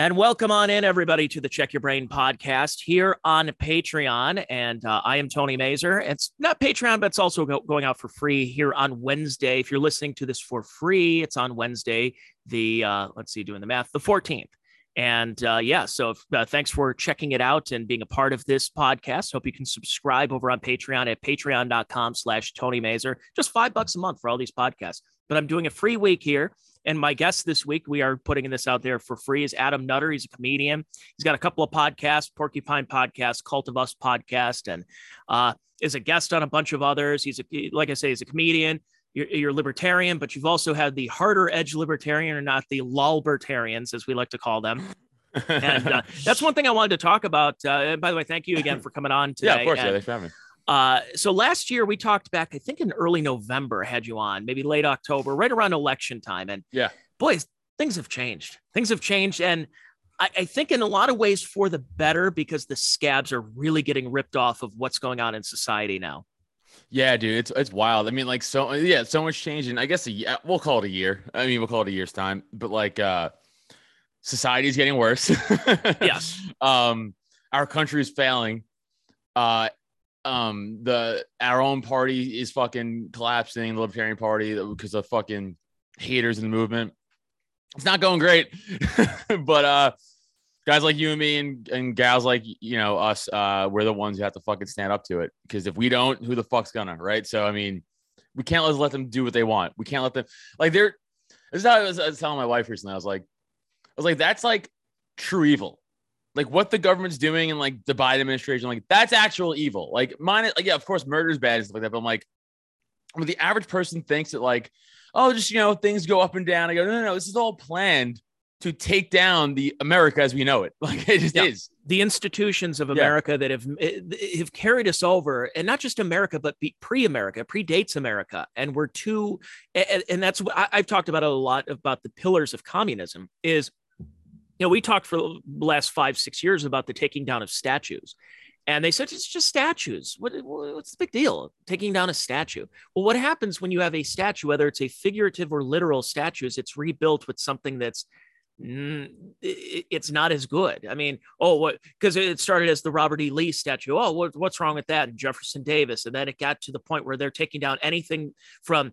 And welcome on in, everybody, to the Check Your Brain podcast here on Patreon. And uh, I am Tony Mazur. It's not Patreon, but it's also go- going out for free here on Wednesday. If you're listening to this for free, it's on Wednesday, the, uh, let's see, doing the math, the 14th. And uh, yeah, so if, uh, thanks for checking it out and being a part of this podcast. Hope you can subscribe over on Patreon at patreon.com slash Tony Mazur. Just five bucks a month for all these podcasts. But I'm doing a free week here and my guest this week, we are putting this out there for free, is Adam Nutter. He's a comedian. He's got a couple of podcasts, Porcupine Podcast, Cult of Us Podcast, and uh, is a guest on a bunch of others. He's a, like I say, he's a comedian. You're, you're libertarian, but you've also had the harder edge libertarian, or not the lolbertarians, as we like to call them. and uh, that's one thing I wanted to talk about. Uh, and by the way, thank you again for coming on today. Yeah, of course. And, yeah, thanks for having me. Uh, so last year we talked back, I think in early November, had you on, maybe late October, right around election time. And Yeah. boys, things have changed. Things have changed. And I, I think in a lot of ways for the better because the scabs are really getting ripped off of what's going on in society now. Yeah, dude, it's it's wild. I mean, like so yeah, so much changing. I guess a we'll call it a year. I mean, we'll call it a year's time. But like uh society's getting worse. Yes. um our country is failing. Uh um the our own party is fucking collapsing, the Libertarian Party because of fucking haters in the movement. It's not going great. but uh guys like you and me and, and gals like you know us uh we're the ones who have to fucking stand up to it because if we don't who the fuck's gonna right so i mean we can't let, let them do what they want we can't let them like they're this is how I was, I was telling my wife recently i was like i was like that's like true evil like what the government's doing and like the biden administration like that's actual evil like mine like yeah of course murder is bad and stuff like that but i'm like when the average person thinks that like oh just you know things go up and down i go no no no this is all planned to take down the America as we know it. Like it just Yeah. is. The institutions of Yeah. America that have eh, have carried us over, and not just America, but pre-America, predates America, and we're too. And, and that's I've talked about a lot about the pillars of communism. Is you know we talked for the last five six years about the taking down of statues, and they said it's just statues. What, what's the big deal taking down a statue? Well, what happens when you have a statue, whether it's a figurative or literal statues, it's rebuilt with something that's it's not as good. I mean, oh, what? Because it started as the Robert E. Lee statue. Oh, what, what's wrong with that? And Jefferson Davis, and then it got to the point where they're taking down anything from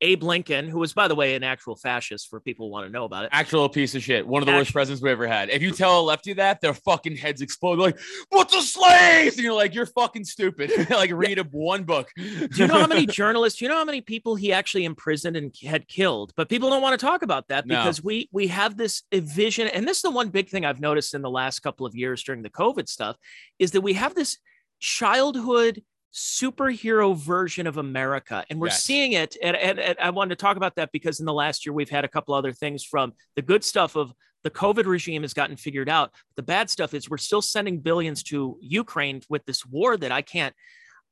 Abe Lincoln, who was, by the way, an actual fascist for people who want to know about it. Actual piece of shit. One of the worst presidents we ever had. If you tell a lefty that, their fucking heads explode. Like, what's a slave? And you're like, you're fucking stupid. like, read a one book. Do you know how many journalists? Do you know how many people he actually imprisoned and had killed? But people don't want to talk about that No. because we we have this vision, and this is the one big thing I've noticed in the last couple of years during the COVID stuff, is that we have this childhood superhero version of America, and we're Yes. seeing it. And, and, and I wanted to talk about that because in the last year we've had a couple other things from the good stuff of the COVID regime has gotten figured out. The bad stuff is we're still sending billions to Ukraine with this war that I can't.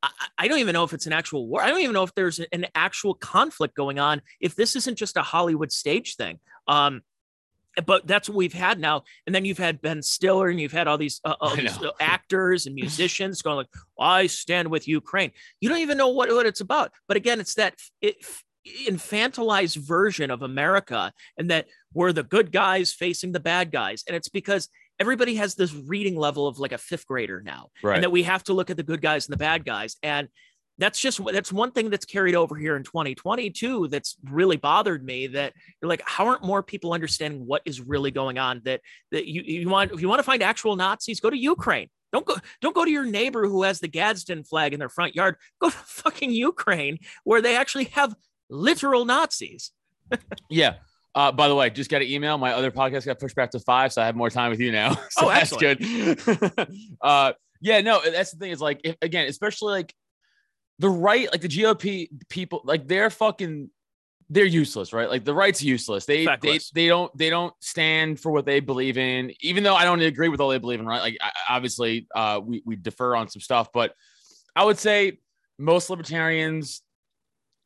I, I don't even know if it's an actual war. I don't even know if there's an actual conflict going on. If this isn't just a Hollywood stage thing, um, but that's what we've had now. And then you've had Ben Stiller, and you've had all these, uh, all these uh, actors and musicians going like, "I stand with Ukraine." You don't even know what what it's about. But again, it's that it, infantilized version of America, and that we're the good guys facing the bad guys, and it's because everybody has this reading level of like a fifth grader now Right. and that we have to look at the good guys and the bad guys and that's just that's one thing that's carried over here in 2022 that's really bothered me that you're like how aren't more people understanding what is really going on that that you, you want if you want to find actual nazis go to ukraine don't go don't go to your neighbor who has the gadsden flag in their front yard go to fucking ukraine where they actually have literal nazis Yeah. Uh, by the way, just got an email. My other podcast got pushed back to five, so I have more time with you now. so Oh, that's good. uh, yeah, no, that's the thing. Is like, if, again, especially like the right, like the GOP people, like they're fucking, they're useless, right? Like the right's useless. They they they don't they don't stand for what they believe in. Even though I don't agree with all they believe in, right? Like I, obviously, uh, we we defer on some stuff, but I would say most libertarians,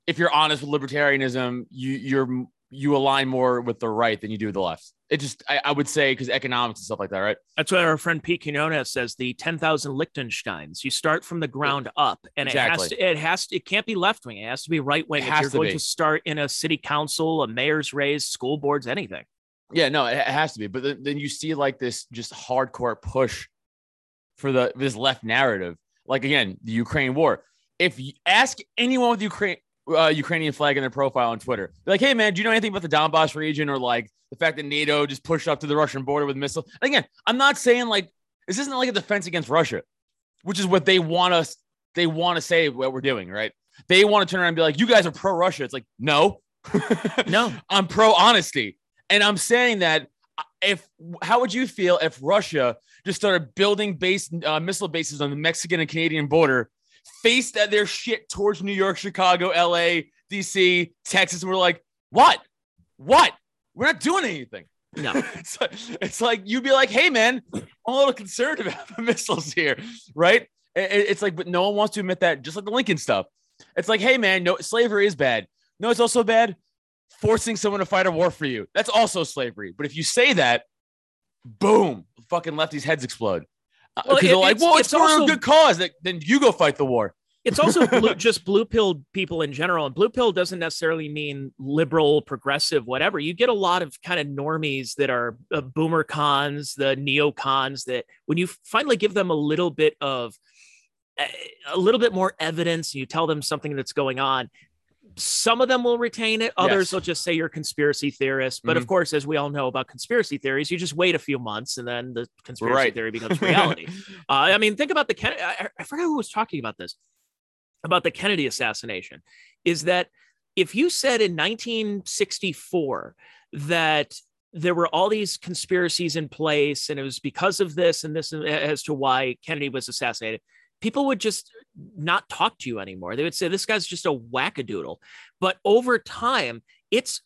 if you're honest with libertarianism, you you're you align more with the right than you do with the left. It just I, I would say because economics and stuff like that, right? That's what our friend Pete Quinones says. The ten thousand Liechtensteins. You start from the ground up, and it has to. It has to. It can't be left wing. It has to be right wing. It If has you're to going be. to start in a city council, a mayor's race, school boards, anything. Yeah, no, it, it has to be. But then, then you see like this just hardcore push for the this left narrative. Like again, the Ukraine war. If you ask anyone with Ukraine uh, Ukrainian flag in their profile on Twitter, Be like, hey man, do you know anything about the Donbass region or like the fact that NATO just pushed up to the Russian border with missiles? And again, I'm not saying like this isn't like a defense against Russia, which is what they want us. They want to say what we're doing, right? They want to turn around and be like, you guys are pro Russia. It's like, no, No. I'm pro honesty. And I'm saying that uh, if how would you feel if Russia just started building base uh, missile bases on the Mexican and Canadian border, faced at their shit towards New York, Chicago, LA, DC, Texas, and we're like, what? What? We're not doing anything. No. it's, like, it's like you'd be like, hey man, I'm a little concerned about the missiles here, right? It- it- it's like, but no one wants to admit that, just like the Lincoln stuff. It's like, hey man, no, slavery is bad. No, it's also bad forcing someone to fight a war for you. That's also slavery. But if you say that, boom, fucking lefties' heads explode. Because Well, it- they're like, it's- well, it's, it's for also- a good cause. That, then you go fight the war. It's also blue, just blue pill people in general. And blue pill doesn't necessarily mean liberal, progressive, whatever. You get a lot of kind of normies that are uh, boomer cons, the neocons that when you finally give them a little bit of eh, a little bit more evidence, you tell them something that's going on. Some of them will retain it. Others Yes. will just say you're a conspiracy theorist. But of course, as we all know about conspiracy theories, you just wait a few months and then the conspiracy Right. theory becomes reality. Uh, I mean, think about the Ken- I, I forgot who was talking about this about the Kennedy assassination. Is that if you said in 1964 that there were all these conspiracies in place and it was because of this and this as to why Kennedy was assassinated, people would just not talk to you anymore. They would say this guy's just a wackadoodle. But over time, it's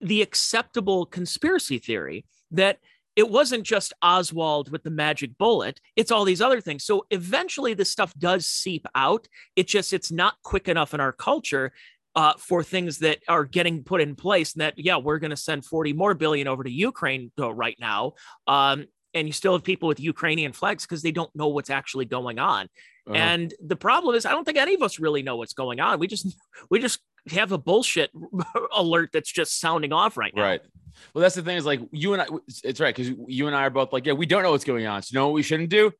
the acceptable conspiracy theory that it wasn't just Oswald with the magic bullet, it's all these other things. So eventually this stuff does seep out. It just it's not quick enough in our culture uh, for things that are getting put in place. And that yeah, we're going to send 40 more billion over to Ukraine right now. Um, and you still have people with Ukrainian flags because they don't know what's actually going on. Uh-huh. And the problem is, I don't think any of us really know what's going on. We just we just have a bullshit alert that's just sounding off right now. Right. Well, that's the thing is like you and I, it's right because you and I are both like, yeah, we don't know what's going on. So, you know what we shouldn't do?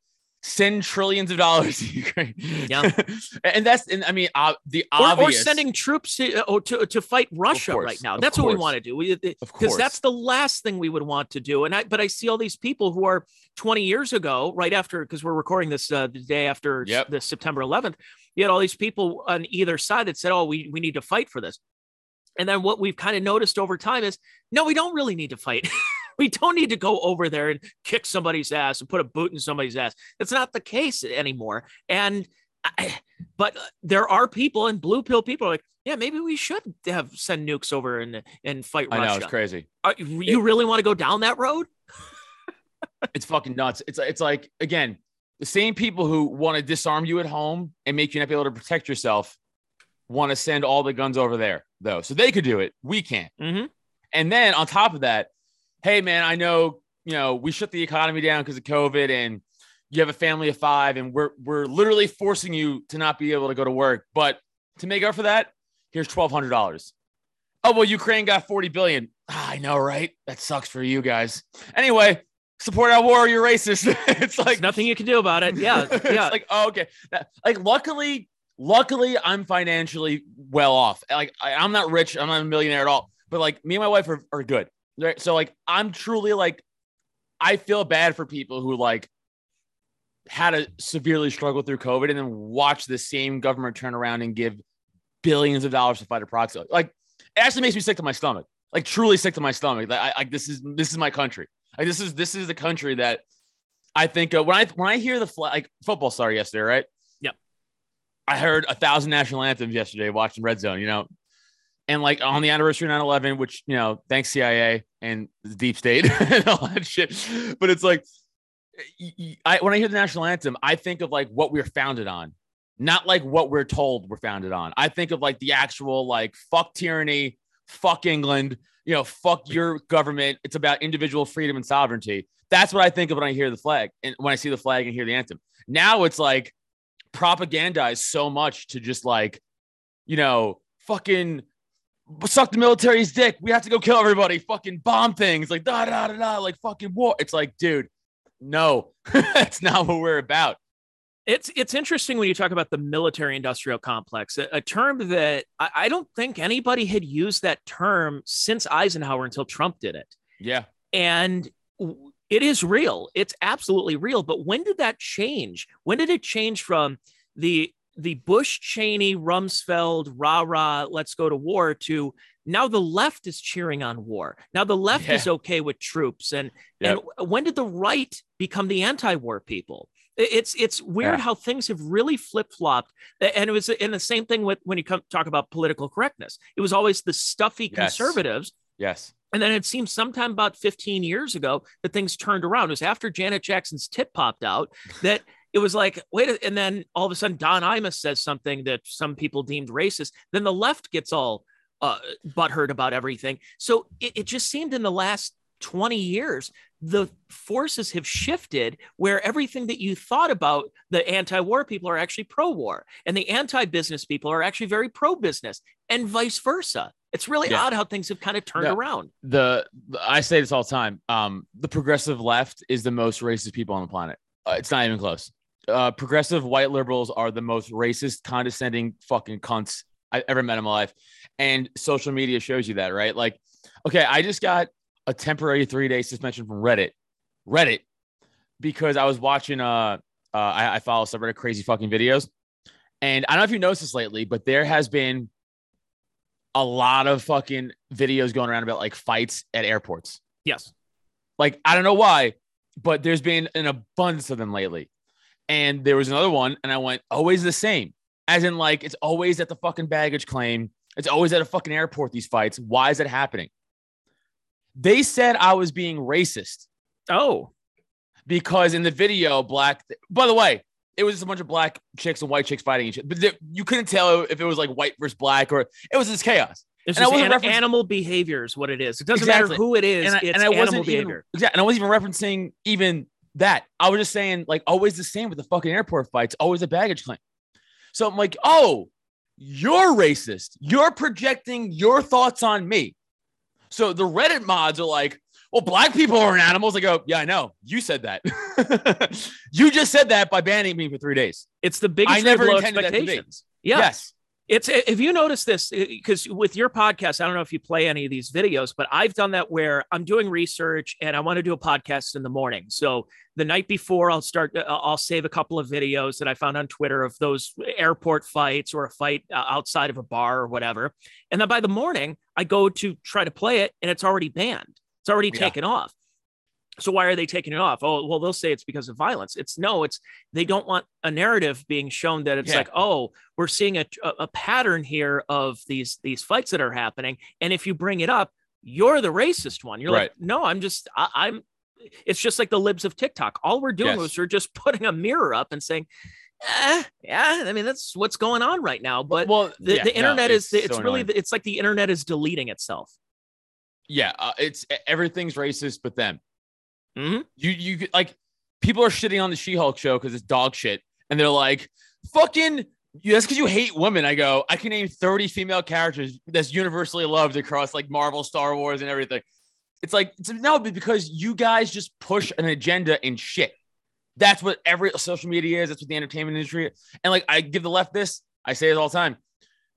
Send trillions of dollars to Ukraine. Yeah. and that's, and I mean, uh, the Or, or sending troops to, uh, to to fight Russia course, right now. That's what we want to do. Of Because that's the last thing we would want to do. And I, but I see all these people who are 20 years ago, right after, because we're recording this uh, the day after Yep. the September 11th. You had all these people on either side that said, "Oh, we we need to fight for this." And then what we've kind of noticed over time is, no, we don't really need to fight. we don't need to go over there and kick somebody's ass and put a boot in somebody's ass. That's not the case anymore. And I, but there are people and blue pill people are like, yeah, maybe we should have send nukes over and and fight I know it's crazy. Are, you really want to go down that road? It's fucking nuts. It's it's like again, the same people who want to disarm you at home and make you not be able to protect yourself want to send all the guns over there though, so they could do it. We can't. Mm-hmm. And then on top of that, hey man, I know you know we shut the economy down because of COVID, and you have a family of five, and we're we're literally forcing you to not be able to go to work. But to make up for that, here's twelve hundred dollars. Oh well, Ukraine got forty billion. Ah, I know, right? That sucks for you guys. Anyway, support our war. You're racist. it's like There's nothing you can do about it. Yeah, it's yeah. like oh, okay. Like luckily, luckily, I'm financially well off. Like I, I'm not rich. I'm not a millionaire at all. But like me and my wife are, are good. Right. So like I'm truly like I feel bad for people who like had to severely struggle through COVID and then watch the same government turn around and give billions of dollars to fight a proxy. Like it actually makes me sick to my stomach. Like truly sick to my stomach. Like I, like this is this is my country. Like this is this is the country that I think of when I when I hear the flag like football started yesterday, right? Yep. I heard a thousand national anthems yesterday watching Red Zone, you know. And like on the anniversary of 9-11, which you know, thanks CIA and the deep state and all that shit. But it's like I, when I hear the national anthem, I think of like what we're founded on, not like what we're told we're founded on. I think of like the actual like fuck tyranny, fuck England, you know, fuck your government. It's about individual freedom and sovereignty. That's what I think of when I hear the flag and when I see the flag and hear the anthem. Now it's like propagandized so much to just like, you know, fucking suck the military's dick. We have to go kill everybody. Fucking bomb things like da da da da. Like fucking war. It's like, dude, no, that's not what we're about. It's it's interesting when you talk about the military industrial complex, a, a term that I, I, don't think anybody had used that term since Eisenhower until Trump did it. Yeah. And it is real. It's absolutely real. But when did that change? When did it change from the the Bush Cheney Rumsfeld rah rah let's go to war to now the left is cheering on war. Now the left yeah. is okay with troops. And yep. and when did the right become the anti-war people? It's it's weird yeah. how things have really flip flopped, and it was in the same thing with when you come talk about political correctness. It was always the stuffy yes. conservatives. Yes. And then it seems sometime about 15 years ago that things turned around. It was after Janet Jackson's tip popped out that it was like, wait, and then all of a sudden Don Imus says something that some people deemed racist. Then the left gets all uh, butthurt about everything. So it, it just seemed in the last 20 years, the forces have shifted where everything that you thought about the anti war people are actually pro war, and the anti business people are actually very pro business, and vice versa. It's really yeah. odd how things have kind of turned the, around. The, I say this all the time. Um, the progressive left is the most racist people on the planet. Uh, it's not even close. Uh, progressive white liberals are the most racist, condescending fucking cunts I've ever met in my life. And social media shows you that, right? Like, okay, I just got a temporary three day suspension from Reddit, Reddit, because I was watching. Uh, uh I, I follow some crazy fucking videos, and I don't know if you noticed this lately, but there has been a lot of fucking videos going around about like fights at airports. Yes, like I don't know why, but there's been an abundance of them lately. And there was another one, and I went, always the same. As in, like, it's always at the fucking baggage claim. It's always at a fucking airport, these fights. Why is it happening? They said I was being racist. Oh, because in the video, black. By the way, it was just a bunch of black chicks and white chicks fighting each other, but you couldn't tell if it was like white versus black or it was just chaos. It's and just an, referencing... animal behavior is what it is. It doesn't exactly. matter who it is. And I, it's and I wasn't behavior. Even, and I wasn't even referencing even that. I was just saying, like, always the same with the fucking airport fights, always a baggage claim. So I'm like, oh, you're racist. You're projecting your thoughts on me. So the Reddit mods are like, well, black people aren't animals. I go, yeah, I know. You said that. you just said that by banning me for three days. It's the biggest I never intended expectations. Yeah. Yes. It's if you notice this because with your podcast, I don't know if you play any of these videos, but I've done that where I'm doing research and I want to do a podcast in the morning. So the night before, I'll start. Uh, I'll save a couple of videos that I found on Twitter of those airport fights or a fight uh, outside of a bar or whatever. And then by the morning, I go to try to play it, and it's already banned. It's already yeah. taken off. So why are they taking it off? Oh, well, they'll say it's because of violence. It's no, it's they don't want a narrative being shown that it's yeah. like, oh, we're seeing a, a pattern here of these these fights that are happening, and if you bring it up, you're the racist one. You're right. like, no, I'm just I, am It's just like the libs of TikTok. All we're doing yes. was we're just putting a mirror up and saying, eh, yeah, I mean that's what's going on right now. But well, the, yeah, the internet no, is it's, it's so really it's like the internet is deleting itself. Yeah, uh, it's everything's racist, but them. Mm-hmm. You you like people are shitting on the She-Hulk show because it's dog shit, and they're like, "Fucking that's because you hate women." I go, I can name thirty female characters that's universally loved across like Marvel, Star Wars, and everything. It's like it's, no, because you guys just push an agenda and shit. That's what every social media is. That's what the entertainment industry. Is. And like I give the left this, I say it all the time.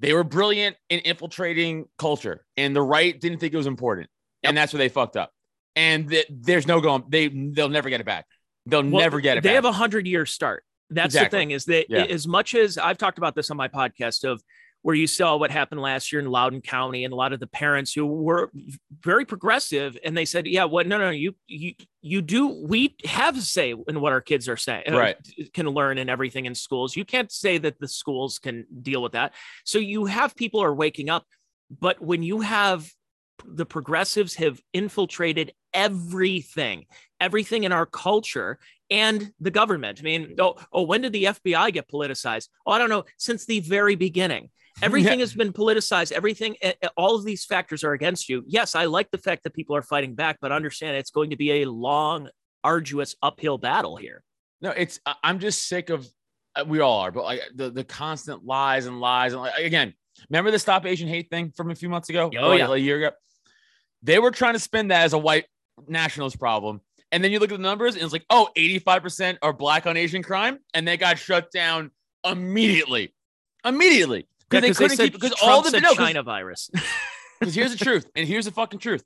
They were brilliant in infiltrating culture, and the right didn't think it was important, yep. and that's where they fucked up and th- there's no going. They they'll never get it back. They'll well, never get it. Back. They back. have a hundred year start. That's exactly. the thing is that yeah. as much as I've talked about this on my podcast of where you saw what happened last year in Loudoun County and a lot of the parents who were very progressive and they said, yeah, what? No, no, you, you, you do. We have a say in what our kids are saying, uh, right? Can learn and everything in schools. You can't say that the schools can deal with that. So you have people are waking up, but when you have the progressives have infiltrated everything, everything in our culture and the government. I mean, oh, oh, when did the FBI get politicized? Oh, I don't know. Since the very beginning. Everything yeah. has been politicized. Everything, all of these factors are against you. Yes, I like the fact that people are fighting back, but understand it's going to be a long, arduous uphill battle here. No, it's, I'm just sick of, uh, we all are, but like the, the constant lies and lies. And like, again, Remember the Stop Asian Hate thing from a few months ago? Oh, yeah. a year ago. They were trying to spin that as a white nationalist problem. And then you look at the numbers and it's like, oh, 85% are black on Asian crime. And they got shut down immediately. Immediately. Yeah, Because they 'cause couldn't said keep because all the no, China virus. because here's the truth, and here's the fucking truth.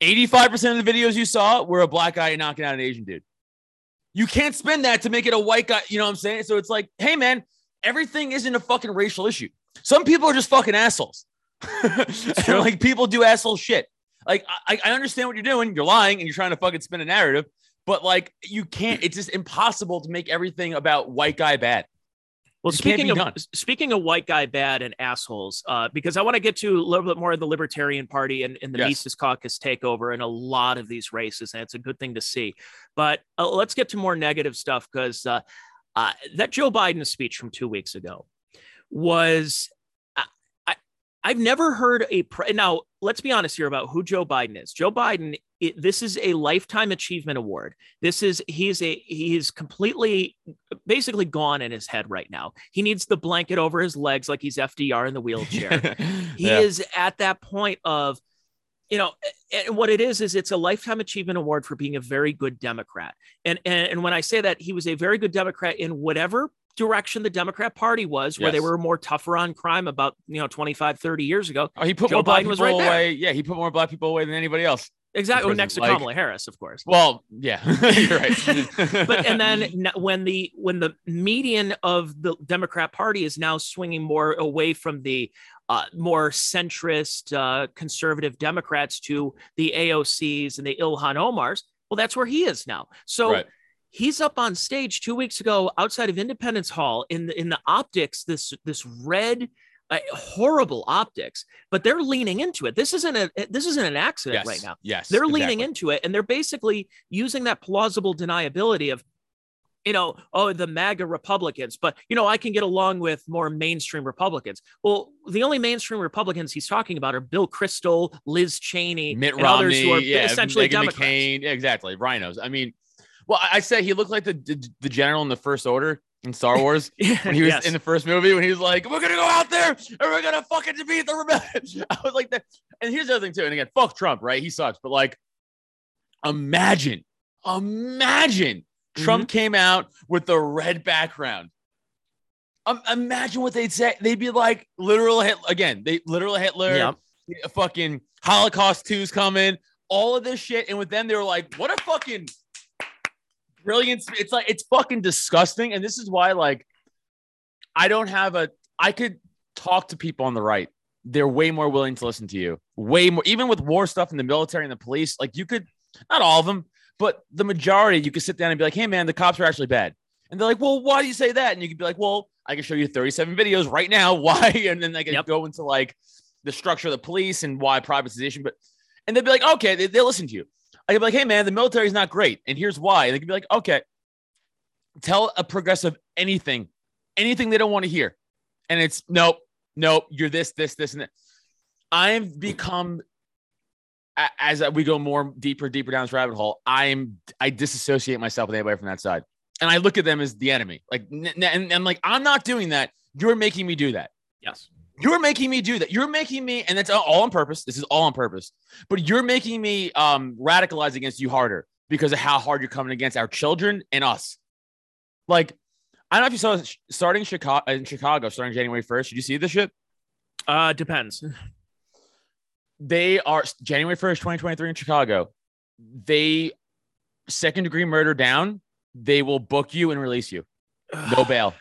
85% of the videos you saw were a black guy knocking out an Asian dude. You can't spin that to make it a white guy. You know what I'm saying? So it's like, hey, man, everything isn't a fucking racial issue. Some people are just fucking assholes. like people do asshole shit. Like I, I understand what you're doing. You're lying and you're trying to fucking spin a narrative, but like you can't. It's just impossible to make everything about white guy bad. Well, It speaking of done. speaking of white guy bad and assholes, uh, because I want to get to a little bit more of the Libertarian Party and, and the Yes. Mises Caucus takeover in a lot of these races, and it's a good thing to see. But uh, let's get to more negative stuff because uh, uh, that Joe Biden speech from two weeks ago was. I, I, I've never heard a pre- now. Let's be honest here about who Joe Biden is. Joe Biden. It, this is a lifetime achievement award. This is he's a he's completely basically gone in his head right now. He needs the blanket over his legs like he's FDR in the wheelchair. he Yeah. is at that point of, you know, and what it is is it's a lifetime achievement award for being a very good Democrat. And and, and when I say that, he was a very good Democrat in whatever direction the Democrat Party was, where they were more tougher on crime about, you know, 25, 30 years ago. Oh, he put Joe more black Biden people right away. Yeah, he put more black people away than anybody else. Exactly. President, Next to like- Kamala Harris, of course. Well, yeah, you're right. but and then when the when the median of the Democrat Party is now swinging more away from the uh, more centrist uh, conservative Democrats to the AOCs and the Ilhan Omars, well, that's where he is now. So. Right. He's up on stage two weeks ago outside of Independence Hall in the in the optics. This this red, uh, horrible optics, but they're leaning into it. This isn't a this isn't an accident yes, right now Yes, they're leaning into it and they're basically using that plausible deniability of you know oh the maga republicans but you know i can get along with more mainstream republicans well the only mainstream republicans he's talking about are bill kristol liz cheney Mitt and Romney, others who are yeah, essentially democrats McCain, exactly, RINOs. I mean, well, I said he looked like the, the general in the First Order in Star Wars when he was Yes. in the first movie when he was like, "We're gonna go out there and we're gonna fucking defeat the rebellion." I was like that. And here's the other thing too. And again, fuck Trump, right? He sucks, but like, imagine, imagine Trump Mm-hmm. came out with the red background. Um, imagine what they'd say. They'd be like literal Hitler again. They literal Hitler. Yep. fucking Holocaust 2's coming, all of this shit. And with them, they were like, what a fucking brilliant. It's like, it's fucking disgusting. And this is why, like, I don't have a, I could talk to people on the right. They're way more willing to listen to you. Way more, even with war stuff in the military and the police, like, you could, not all of them, but the majority, you could sit down and be like, hey, man, the cops are actually bad. And they're like, well, why do you say that? And you could be like, well, I can show you 37 videos right now. Why? And then they can Yep. go into like, the structure of the police and why privatization, but and they'd be like, okay, they, they'll listen to you. I could be like, hey man, the military is not great, and here's why. And they could be like, okay, tell a progressive anything, anything they don't want to hear, and it's nope, nope, you're this, this, this, and. I've become as we go more deeper, deeper down this rabbit hole. I'm I disassociate myself with anybody from that side, and I look at them as the enemy. Like, and I'm like, I'm not doing that. You're making me do that. yes You're making me do that. You're making me, and that's all on purpose. This is all on purpose. But you're making me um, radicalize against you harder because of how hard you're coming against our children and us. Like, I don't know if you saw this, starting Chicago in Chicago, starting January 1st. Did you see this shit? uh depends They are January 1st, 2023 in Chicago. They second degree murder down. They will book you and release you. No bail.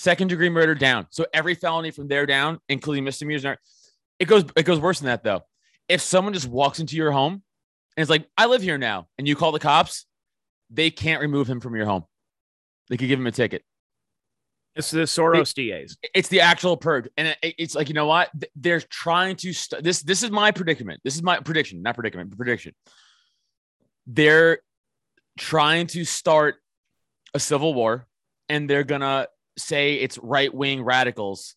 Second degree murder down. So every felony from there down, including misdemeanors, it goes it goes worse than that though. If someone just walks into your home and it's like, I live here now, and you call the cops, they can't remove him from your home. They could give him a ticket. it's the soros das It's the actual purge, and it- it's like you know what? They're trying to st- this. This is my predicament. This is my prediction, not predicament, but prediction. They're trying to start a civil war, and they're gonna say it's right wing radicals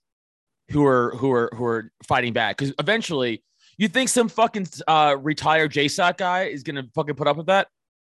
who are who are who are fighting back. Because eventually, you think some fucking uh, retired JSOC guy is gonna fucking put up with that?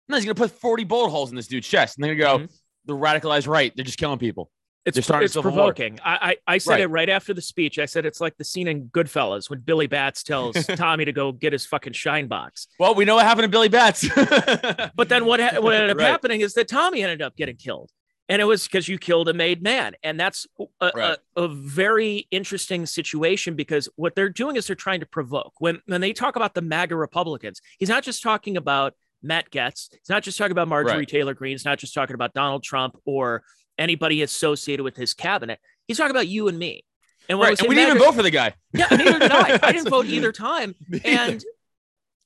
No, he's gonna put forty bullet holes in this dude's chest, and they're gonna go, Mhm. the radicalized right. They're just killing people. It's, They're starting it's provoking. I, I, I said Right. it right after the speech. I said it's like the scene in Goodfellas when Billy Batts tells Tommy to go get his fucking shine box. Well, we know what happened to Billy Batts. But then what, ha- what ended up Right. happening is that Tommy ended up getting killed. And it was because you killed a made man. And that's a, Right. a, a very interesting situation because what they're doing is they're trying to provoke. When, when they talk about the MAGA Republicans, he's not just talking about Matt Gaetz. He's not just talking about Marjorie Right. Taylor Greene. He's not just talking about Donald Trump or anybody associated with his cabinet. He's talking about you and me. And right. And we didn't even vote for the guy. Yeah, neither did I. I didn't vote either time and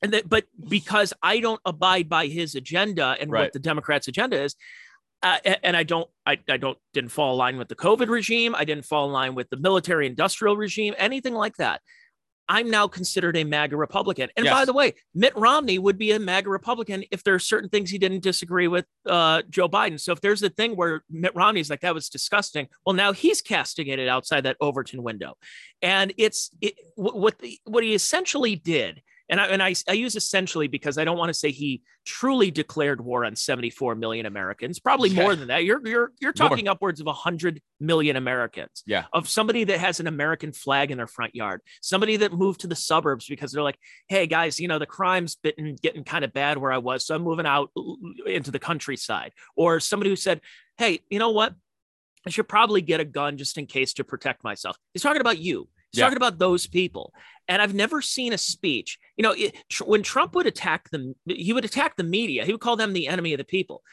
and that but because i don't abide by his agenda and what the democrats agenda is uh, and i don't I, I don't didn't fall in line with the covid regime. I didn't fall in line with the military industrial regime anything like that. I'm now considered a maga republican. And by the way mitt romney would be a maga republican if there are certain things he didn't disagree with uh, joe biden. So if there's a thing where mitt romney's like that was disgusting. Well now he's casting it outside that overton window. And it's it, what the, what he essentially did and I, and I, I use essentially because I don't want to say he truly declared war on 74 million Americans. Probably Yeah. more than that. You're you're you're More. talking upwards of 100 million Americans. Yeah. Of somebody that has an American flag in their front yard. Somebody that moved to the suburbs because they're like, "Hey guys, you know, the crime's been getting kind of bad where I was, so I'm moving out into the countryside." Or somebody who said, "Hey, you know what? I should probably get a gun just in case to protect myself." He's talking about you. He's Yeah. talking about those people. And I've never seen a speech. You know, it, tr- when Trump would attack them, he would attack the media. He would call them the enemy of the people.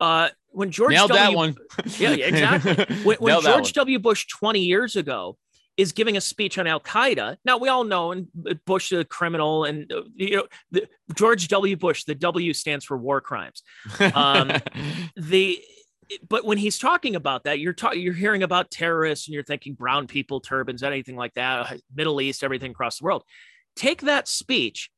Uh, when George Nailed W. that one. Yeah, yeah, exactly. When, when George W. Bush 20 years ago is giving a speech on Al Qaeda, now we all know, and Bush the criminal, and uh, you know, the, George W. Bush, the W stands for war crimes um, the but when he's talking about that you're talking you're hearing about terrorists and you're thinking brown people turbans anything like that middle east everything across the world take that speech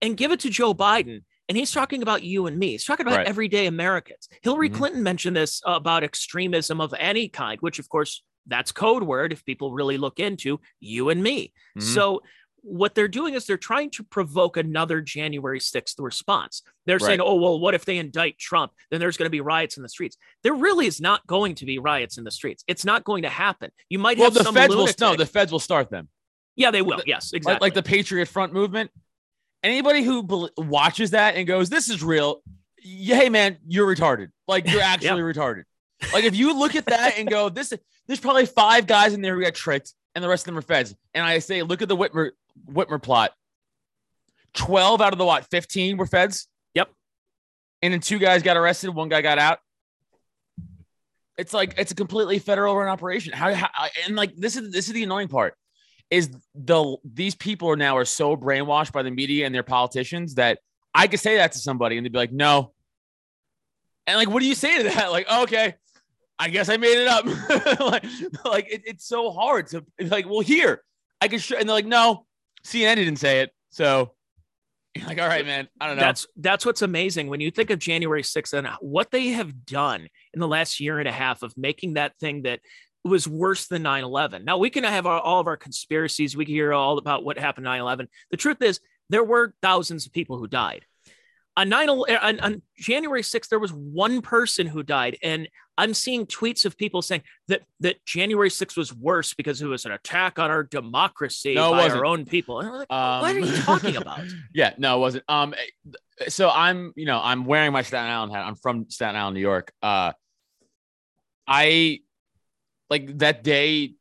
and give it to joe biden and he's talking about you and me he's talking about Right. everyday americans hillary Mhm. clinton mentioned this about extremism of any kind which of course that's code word if people really look into you and me Mhm. so what they're doing is they're trying to provoke another January 6th response. They're saying, oh, well, what if they indict Trump? Then there's going to be riots in the streets. There really is not going to be riots in the streets. It's not going to happen. You might well, have the some feds will no, the feds will start them. yeah, they will. the- Yes, exactly. like the Patriot Front movement. Anybody who bel watches that and goes, "This is real," hey man, you're retarded. Like you're actually retarded. Like if you look at that and go, "This," there's probably five guys in there who got tricked, and the rest of them are feds. And I say, look at the Whitmer Whitmer plot. Twelve out of the what? Fifteen were feds. Yep. And then two guys got arrested. One guy got out. It's like it's a completely federal run operation. How, how and like this is this is the annoying part is the these people are now are so brainwashed by the media and their politicians that I could say that to somebody and they'd be like, no. And like, what do you say to that? Like, oh, okay, I guess I made it up. like, like it- it's so hard to like, well, here I can show, and they're like, no, CNN didn't say it, so you're like, all right, man, I don't know. That's that's what's amazing when you think of January 6th and what they have done in the last year and a half of making that thing that was worse than 9-11. Now we can have our, all of our conspiracies. We can hear all about what happened 9-11. The truth is there were thousands of people who died. On 9 on, on January 6th, there was one person who died. And I'm seeing tweets of people saying that that January 6th was worse because it was an attack on our democracy No, by our own people. And I'm like, Um, what are you talking about? yeah, no, it wasn't. Um, so I'm, you know, I'm wearing my Staten Island hat. I'm from Staten Island, New York. Uh, I like that day,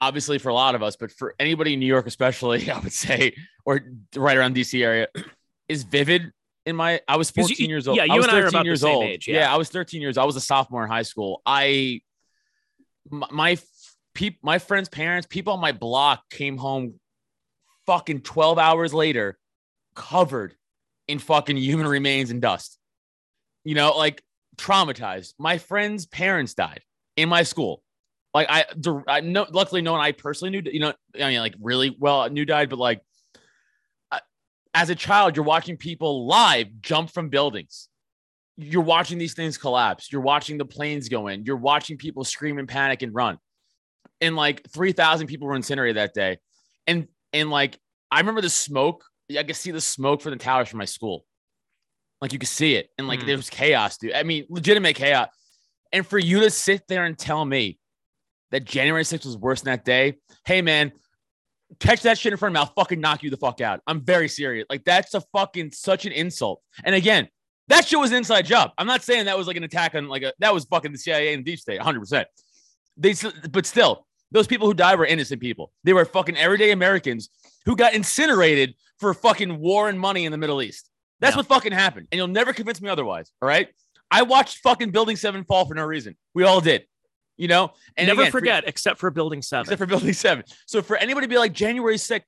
obviously for a lot of us, but for anybody in New York, especially, I would say, or right around DC area, is vivid. In my, I was 'Cause you- 14 years old. yeah, I you was and I are 13 about the years same old. age, yeah. I was 13 years. I was a sophomore in high school. I, my, my peop, my friends' parents, people on my block came home fucking 12 hours later covered in fucking human remains and dust. You know, like traumatized. My friend's parents died in my school. Like I, I know, luckily no one I personally knew, you know, I mean, like really well knew died, but like as a child, you're watching people live jump from buildings. You're watching these things collapse. You're watching the planes go in. You're watching people scream and panic and run. And like 3,000 people were incinerated that day. And, and like, I remember the smoke. I could see the smoke from the towers from my school. Like you could see it. And like Hmm. there was chaos, dude. I mean, legitimate chaos. And for you to sit there and tell me that January 6th was worse than that day, hey man, catch that shit in front of me. I'll fucking knock you the fuck out. I'm very serious. Like that's a fucking such an insult. And again, that shit was an inside job. I'm not saying that was like an attack on like a that was fucking the CIA and the deep state, 100. percent They, but still, those people who died were innocent people. They were fucking everyday Americans who got incinerated for fucking war and money in the Middle East. That's yeah. what fucking happened, and you'll never convince me otherwise. All right, I watched fucking Building Seven fall for no reason. We all did you know, and never again, forget, for, except for Building Seven, except for Building Seven. So for anybody to be like January 6th,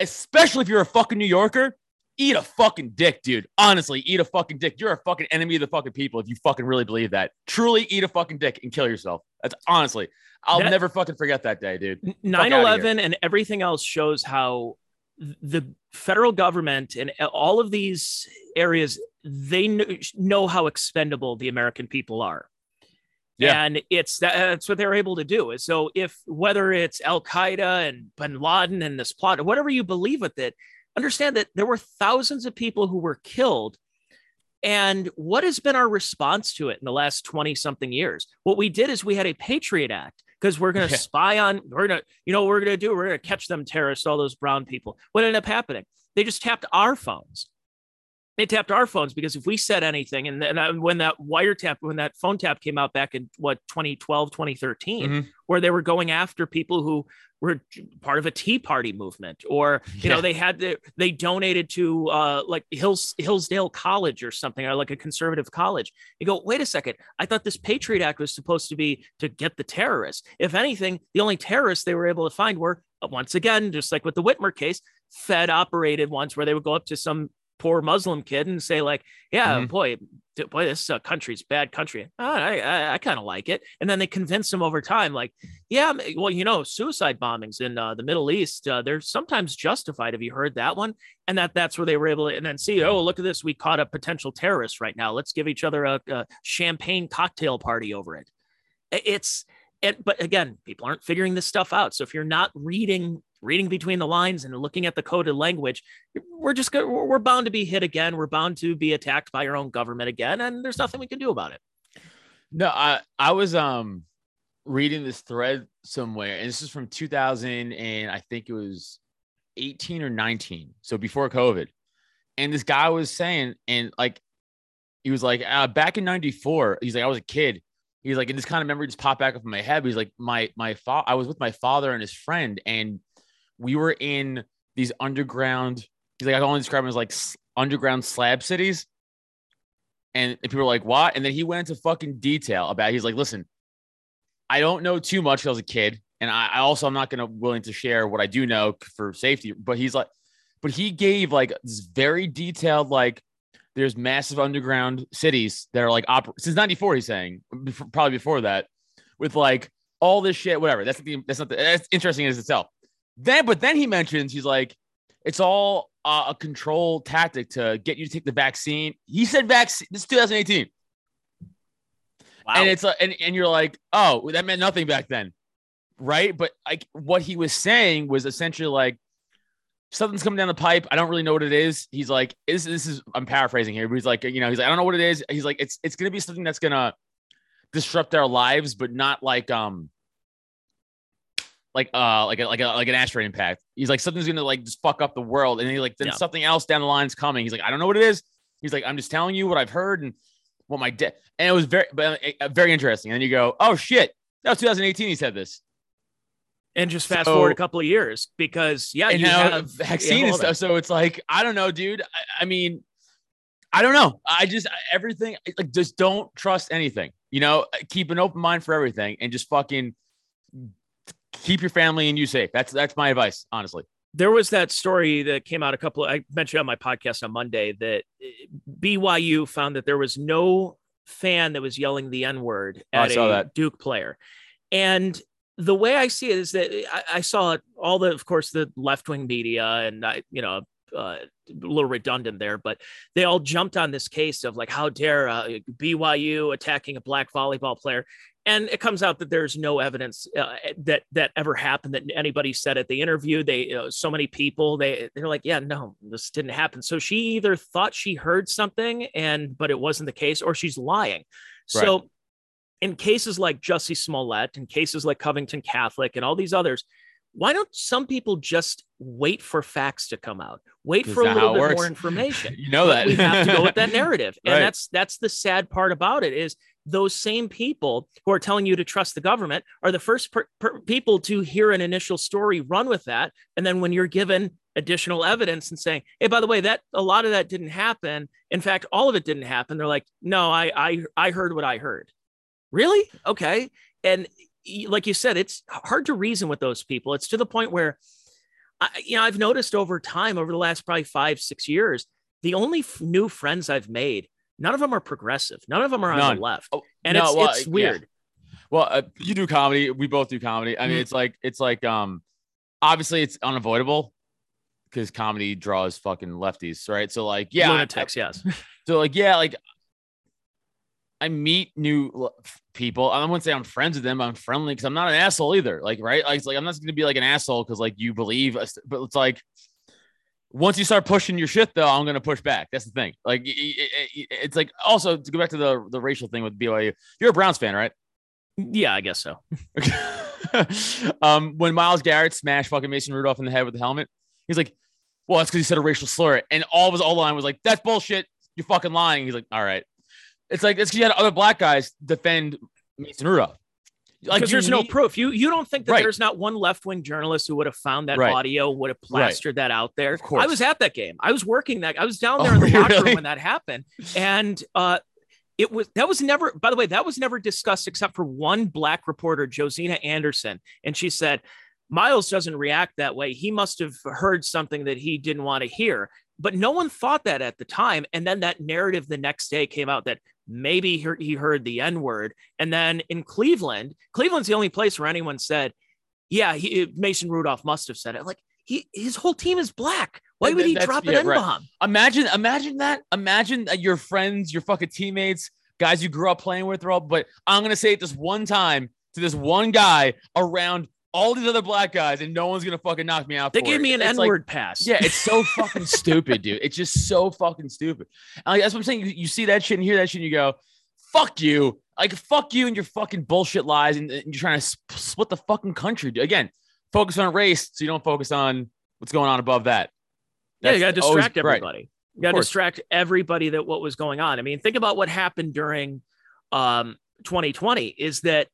especially if you're a fucking New Yorker, eat a fucking dick, dude. Honestly, eat a fucking dick. You're a fucking enemy of the fucking people if you fucking really believe that. Truly eat a fucking dick and kill yourself. That's honestly, I'll that, never fukn forget that day, dude. 9 11 and everything else shows how the federal government and all of these areas, they know how expendable the American people are. Yeah. And it's that's what they're able to do. So if whether it's Al Qaeda and Bin Laden and this plot, whatever you believe with it, understand that there were thousands of people who were killed. And what has been our response to it in the last 20 something years? What we did is we had a Patriot Act because we're going to yeah. spy on, we're going to, you know, we're going to do, we're going to catch them terrorists, all those brown people. What ended up happening? They just tapped our phones they tapped our phones because if we said anything and, and when that wiretap when that phone tap came out back in what 2012 2013 mm-hmm. where they were going after people who were part of a tea party movement or you yeah. know they had the, they donated to uh like hills hillsdale college or something or like a conservative college you go wait a second i thought this patriot act was supposed to be to get the terrorists if anything the only terrorists they were able to find were once again just like with the whitmer case fed operated ones where they would go up to some poor Muslim kid and say like, yeah, mm-hmm. boy, boy, this uh, country's bad country. Oh, I, I, I kind of like it. And then they convince them over time, like, yeah, well, you know, suicide bombings in uh, the Middle East, uh, they're sometimes justified. Have you heard that one? And that that's where they were able to, and then see, oh, look at this, we caught a potential terrorist right now. Let's give each other a, a champagne cocktail party over it. It's, it, but again, people aren't figuring this stuff out. So if you're not reading reading between the lines and looking at the coded language, we're just we're bound to be hit again. We're bound to be attacked by our own government again, and there's nothing we can do about it. No, I I was um reading this thread somewhere, and this is from 2000, and I think it was 18 or 19, so before COVID. And this guy was saying, and like he was like, uh, back in '94, he's like, I was a kid. He's like, and this kind of memory just popped back up in my head. He's like, my my fa- I was with my father and his friend, and we were in these underground. He's like, I can only describe them as like underground slab cities. And, people were like, what? And then he went into fucking detail about. It. He's like, listen, I don't know too much. I was a kid, and I, I also I'm not gonna willing to share what I do know for safety. But he's like, but he gave like this very detailed like there's massive underground cities that are like oper- since 94 he's saying before, probably before that with like all this shit whatever that's the, that's not the, that's interesting as itself then, but then he mentions he's like, it's all uh, a control tactic to get you to take the vaccine. He said vaccine. This is 2018. Wow. And it's like, uh, and, and you're like, oh, that meant nothing back then, right? But like what he was saying was essentially like something's coming down the pipe. I don't really know what it is. He's like, this, this is I'm paraphrasing here, but he's like, you know, he's like, I don't know what it is. He's like, it's it's gonna be something that's gonna disrupt our lives, but not like um like uh like a, like a, like an asteroid impact. He's like something's gonna like just fuck up the world, and he like then yeah. something else down the line's coming. He's like I don't know what it is. He's like I'm just telling you what I've heard and what my dad. And it was very but uh, very interesting. And then you go oh shit that was 2018. He said this. And just fast so, forward a couple of years because yeah, you now have vaccine and stuff. So it's like I don't know, dude. I, I mean, I don't know. I just everything like just don't trust anything. You know, keep an open mind for everything and just fucking keep your family and you safe. That's that's my advice, honestly. There was that story that came out a couple. Of, I mentioned on my podcast on Monday that eh, BYU found that there was no fan that was yelling the N word oh, at oh, a that. Duke player, and the way I see it is that I, I saw it all the, of course, the left wing media, and I, you know, uh, a little redundant there, but they all jumped on this case of like, how dare uh, BYU attacking a black volleyball player? And it comes out that there's no evidence uh, that that ever happened that anybody said at the interview they you know, so many people they they're like yeah no this didn't happen so she either thought she heard something and but it wasn't the case or she's lying right. so in cases like Jussie Smollett and cases like Covington Catholic and all these others, why don't some people just wait for facts to come out? Wait for a little bit more information. you know that we have to go with that narrative, and Right. that's that's the sad part about it is those same people who are telling you to trust the government are the first per, per, people to hear an initial story, run with that, and then when you're given additional evidence and saying, "Hey, by the way, that a lot of that didn't happen. In fact, all of it didn't happen," they're like, "No, I I I heard what I heard." Really? Okay. And like you said, it's hard to reason with those people. It's to the point where, I, you know, I've noticed over time, over the last probably five, six years, the only f- new friends I've made, none of them are progressive. None of them are on None. the left. Oh, And no, it's, well, it's yeah. weird. Well, uh, you do comedy. We both do comedy. I mean, Mhm. it's like it's like um, obviously it's unavoidable because comedy draws fucking lefties, right? So like, yeah, I- Lunatics, yes. So like, yeah, like I meet new people. I wouldn't say I'm friends with them. I'm friendly because I'm not an asshole either. Like, right? Like, it's like I'm not going to be like an asshole because like you believe, us, but it's like once you start pushing your shit, though, I'm going to push back. That's the thing. Like, y- y- it's like also to go back to the the racial thing with BYU. You're a Browns fan, right? yeah, I guess so. um, when Myles Garrett smashed fucking Mason Rudolph in the head with the helmet, he's like, "Well, that's because he said a racial slur," and all of his all line was like, "That's bullshit. You're fucking lying." He's like, "All right." It's like it's because you had other black guys defend Mason Rudolph. Like, there's no proof. You you don't think that Right. there's not one left wing journalist who would have found that Right. audio, would have Right. plastered that out there. Of course. I was at that game. I was working that. I was down Oh, there in the locker room when that happened, and uh, it was that was never. By the way, that was never discussed except for one black reporter, Josina Anderson, and she said Myles doesn't react that way. He must have heard something that he didn't want to hear. But no one thought that at the time. And then that narrative the next day came out that maybe he he heard the N word. And then in Cleveland, Cleveland's the only place where anyone said, yeah, he, Mason Rudolph must have said it. Like he, his whole team is black. Why would he drop an yeah, N right. bomb? Imagine, imagine that. Imagine that your friends, your fucking teammates, guys you grew up playing with, are all. But I'm gonna say it this one time to this one guy around all these other black guys, and no one's gonna fucking knock me out. They for gave it. me an N like- word pass. Yeah, it's so fucking stupid, dude. It's just so fucking stupid. Like, that's what I'm saying. You, you see that shit and hear that shit, and you go, "Fuck you!" Like, fuck you and your fucking bullshit lies, and, and you're trying to sp- split the fucking country. dude. Again, focus on race, so you don't focus on what's going on above that. Yeah, you got to That's always- distract right. everybody. You got to distract everybody that what was going on. I mean, think about what happened during um, 2020. Is that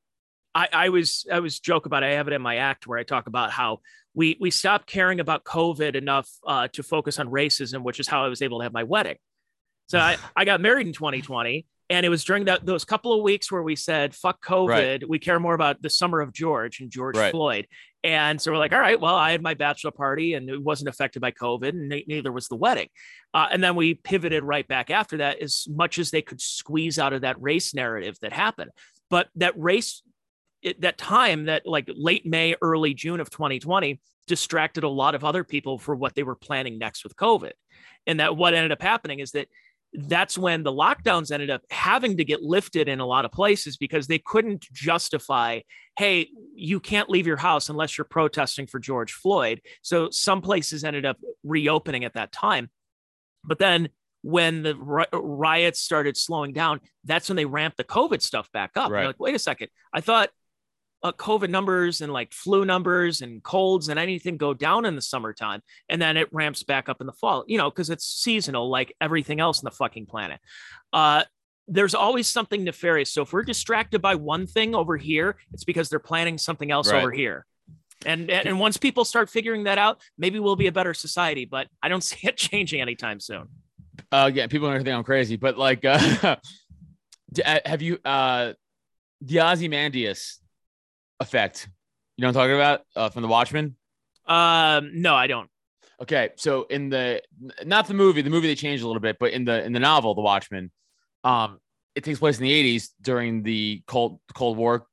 I, I was I was joke about. It. I have it in my act where I talk about how we we stopped caring about COVID enough uh, to focus on racism, which is how I was able to have my wedding. So I, I got married in 2020. And it was during that those couple of weeks where we said, fuck COVID. Right. We care more about the summer of George and George Right. Floyd. And so we're like, all right, well, I had my bachelor party and it wasn't affected by COVID, and neither was the wedding. Uh, and then we pivoted right back after that, as much as they could squeeze out of that race narrative that happened. But that race, it, that time, that like late May, early June of 2020, distracted a lot of other people for what they were planning next with COVID. And that what ended up happening is that that's when the lockdowns ended up having to get lifted in a lot of places because they couldn't justify hey you can't leave your house unless you're protesting for george floyd so some places ended up reopening at that time but then when the riots started slowing down that's when they ramped the covid stuff back up Right. like wait a second i thought uh, covid numbers and like flu numbers and colds and anything go down in the summertime and then it ramps back up in the fall you know because it's seasonal like everything else on the fucking planet. Uh there's always something nefarious so if we're distracted by one thing over here it's because they're planning something else Right. over here. And, and and once people start figuring that out maybe we'll be a better society but i don't see it changing anytime soon. Uh yeah people are gonna think i'm crazy but like uh uh, have you uh the ozymandias effect. You know what i'm talking about uh from the watchmen? Um no i don't. Okay so in the not the movie the movie they changed a little bit but in the in the novel the watchmen um it takes place in the 80s during the cold cold war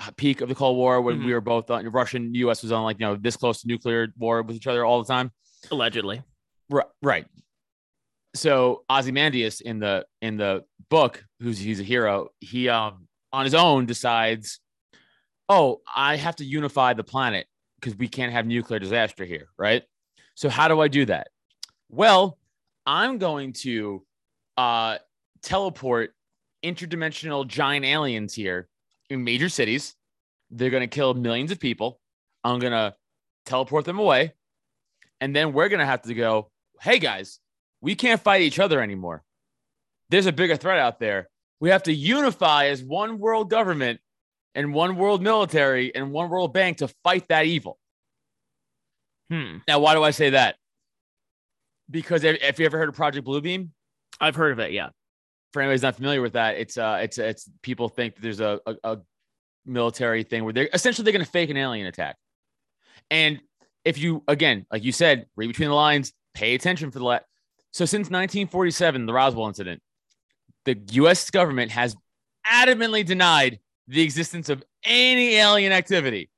uh, peak of the cold war when Mhm. we were both on russian us was on like you know this close to nuclear war with each other all the time. Allegedly. Right, right. So Ozymandias in the in the book, who's he's a hero, he um on his own decides, oh, I have to unify the planet because we can't have nuclear disaster here, right? So how do I do that? Well, I'm going to uh teleport interdimensional giant aliens here in major cities. They're going to kill millions of people. I'm going to teleport them away. And then we're going to have to go, hey guys, we can't fight each other anymore. There's a bigger threat out there. We have to unify as one world government and one world military and one world bank to fight that evil. Hmm. Now, why do I say that? Because if, if you ever heard of Project Bluebeam, I've heard of it. Yeah. for anybody who's not familiar with that, it's uh, it's it's people think that there's a, a, a military thing where they're essentially they're going to fake an alien attack, and if you again, like you said, read between the lines, pay attention for the la- so since 1947, the Roswell incident, the U.S. government has adamantly denied the existence of any alien activity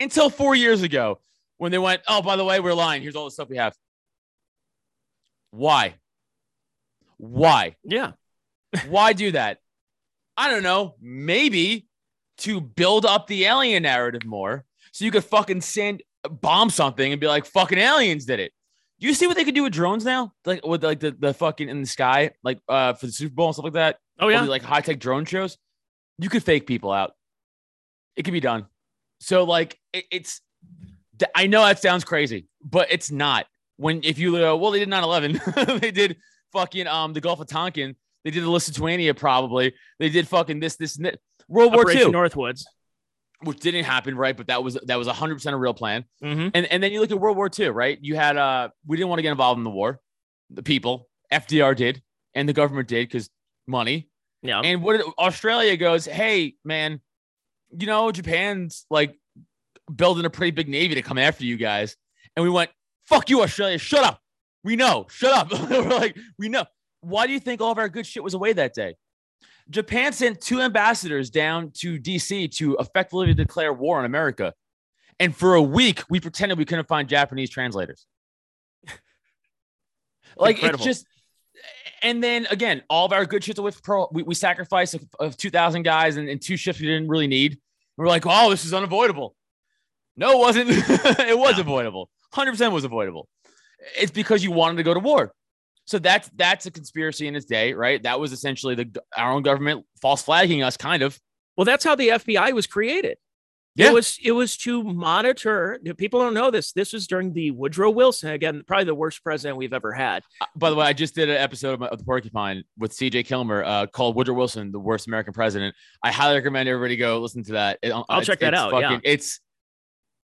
until four years ago when they went, oh, by the way, we're lying. Here's all the stuff we have. Why? Why? Yeah. Why do that? I don't know. Maybe to build up the alien narrative more so you could fucking send bomb something and be like, fucking aliens did it. Do you see what they could do with drones now? Like with like the, the fucking in the sky, like uh for the Super Bowl and stuff like that. Oh yeah. like high tech drone shows. You could fake people out. It could be done. So like it, it's I know that sounds crazy, but it's not. When if you go, well, they did 9-11. they did fucking um the Gulf of Tonkin. They did the Lusitania probably. They did fucking this, this, and that. World War Operation II, Northwoods. which didn't happen, right? But that was that was hundred percent a real plan. Mm-hmm. And and then you look at World War II, right? You had uh we didn't want to get involved in the war. The people, FDR did, and the government did because money. Yeah. And what Australia goes, hey man, you know Japan's like building a pretty big navy to come after you guys, and we went, fuck you, Australia, shut up. We know, shut up. We're like, we know. Why do you think all of our good shit was away that day? Japan sent two ambassadors down to DC to effectively declare war on America. And for a week, we pretended we couldn't find Japanese translators. like Incredible. it's just, and then again, all of our good shit's away from Pearl. We, we sacrificed of 2,000 guys and, and two ships we didn't really need. We're like, oh, this is unavoidable. No, it wasn't. it was No. avoidable. 100% was avoidable. It's because you wanted to go to war. So that's that's a conspiracy in its day, right? That was essentially the our own government false flagging us, kind of. Well, that's how the FBI was created. Yeah. It was it was to monitor. People don't know this. This was during the Woodrow Wilson again, probably the worst president we've ever had. Uh, By the way, I just did an episode of, my- of the Porcupine with CJ Kilmer uh, called Woodrow Wilson, the worst American president. I highly recommend everybody go listen to that. It- I'll check that out, yeah. It's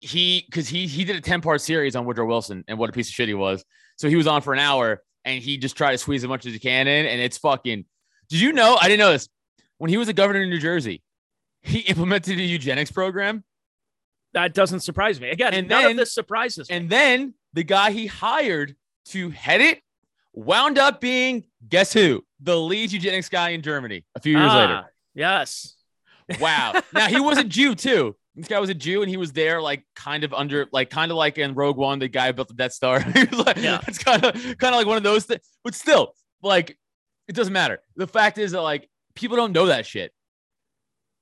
he because he he did a 10 part series on Woodrow Wilson and what a piece of shit he was. So he was on for an hour and he just tried to squeeze as much as he can in. And it's fucking. Did you know? I didn't know this. When he was a governor in New Jersey, he implemented a eugenics program. That doesn't surprise me. Again, And none then- of this surprises me. And then the guy he hired to head it wound up being guess who? The lead eugenics guy in Germany a few years Ah, Yes. Wow. now he was a Jew too. This guy was a Jew and he was there like kind of under like kind of like in Rogue One, the guy who built the Death Star. Like, Yeah. It's kind of kind of like one of those things, but still, like it doesn't matter. The fact is that like people don't know that shit.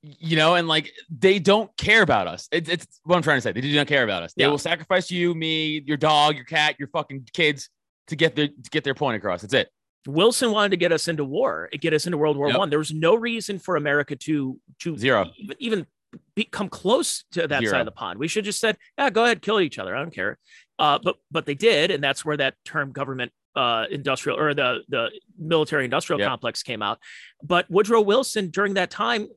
You know, and like they don't care about us. It, it's what I'm trying to say. They do not care about us. They Yeah. will sacrifice you, me, your dog, your cat, your fucking kids to get their to get their point across. That's it. Wilson wanted to get us into war, it get us into World War Yep. One. There was no reason for America to to Zero. even, even be, come close to that Zero. side of the pond. We should just said, yeah, go ahead, kill each other. I don't care. Uh, but but they did, and that's where that term government uh, industrial or the the military industrial Yep. complex came out. But Woodrow Wilson during that time,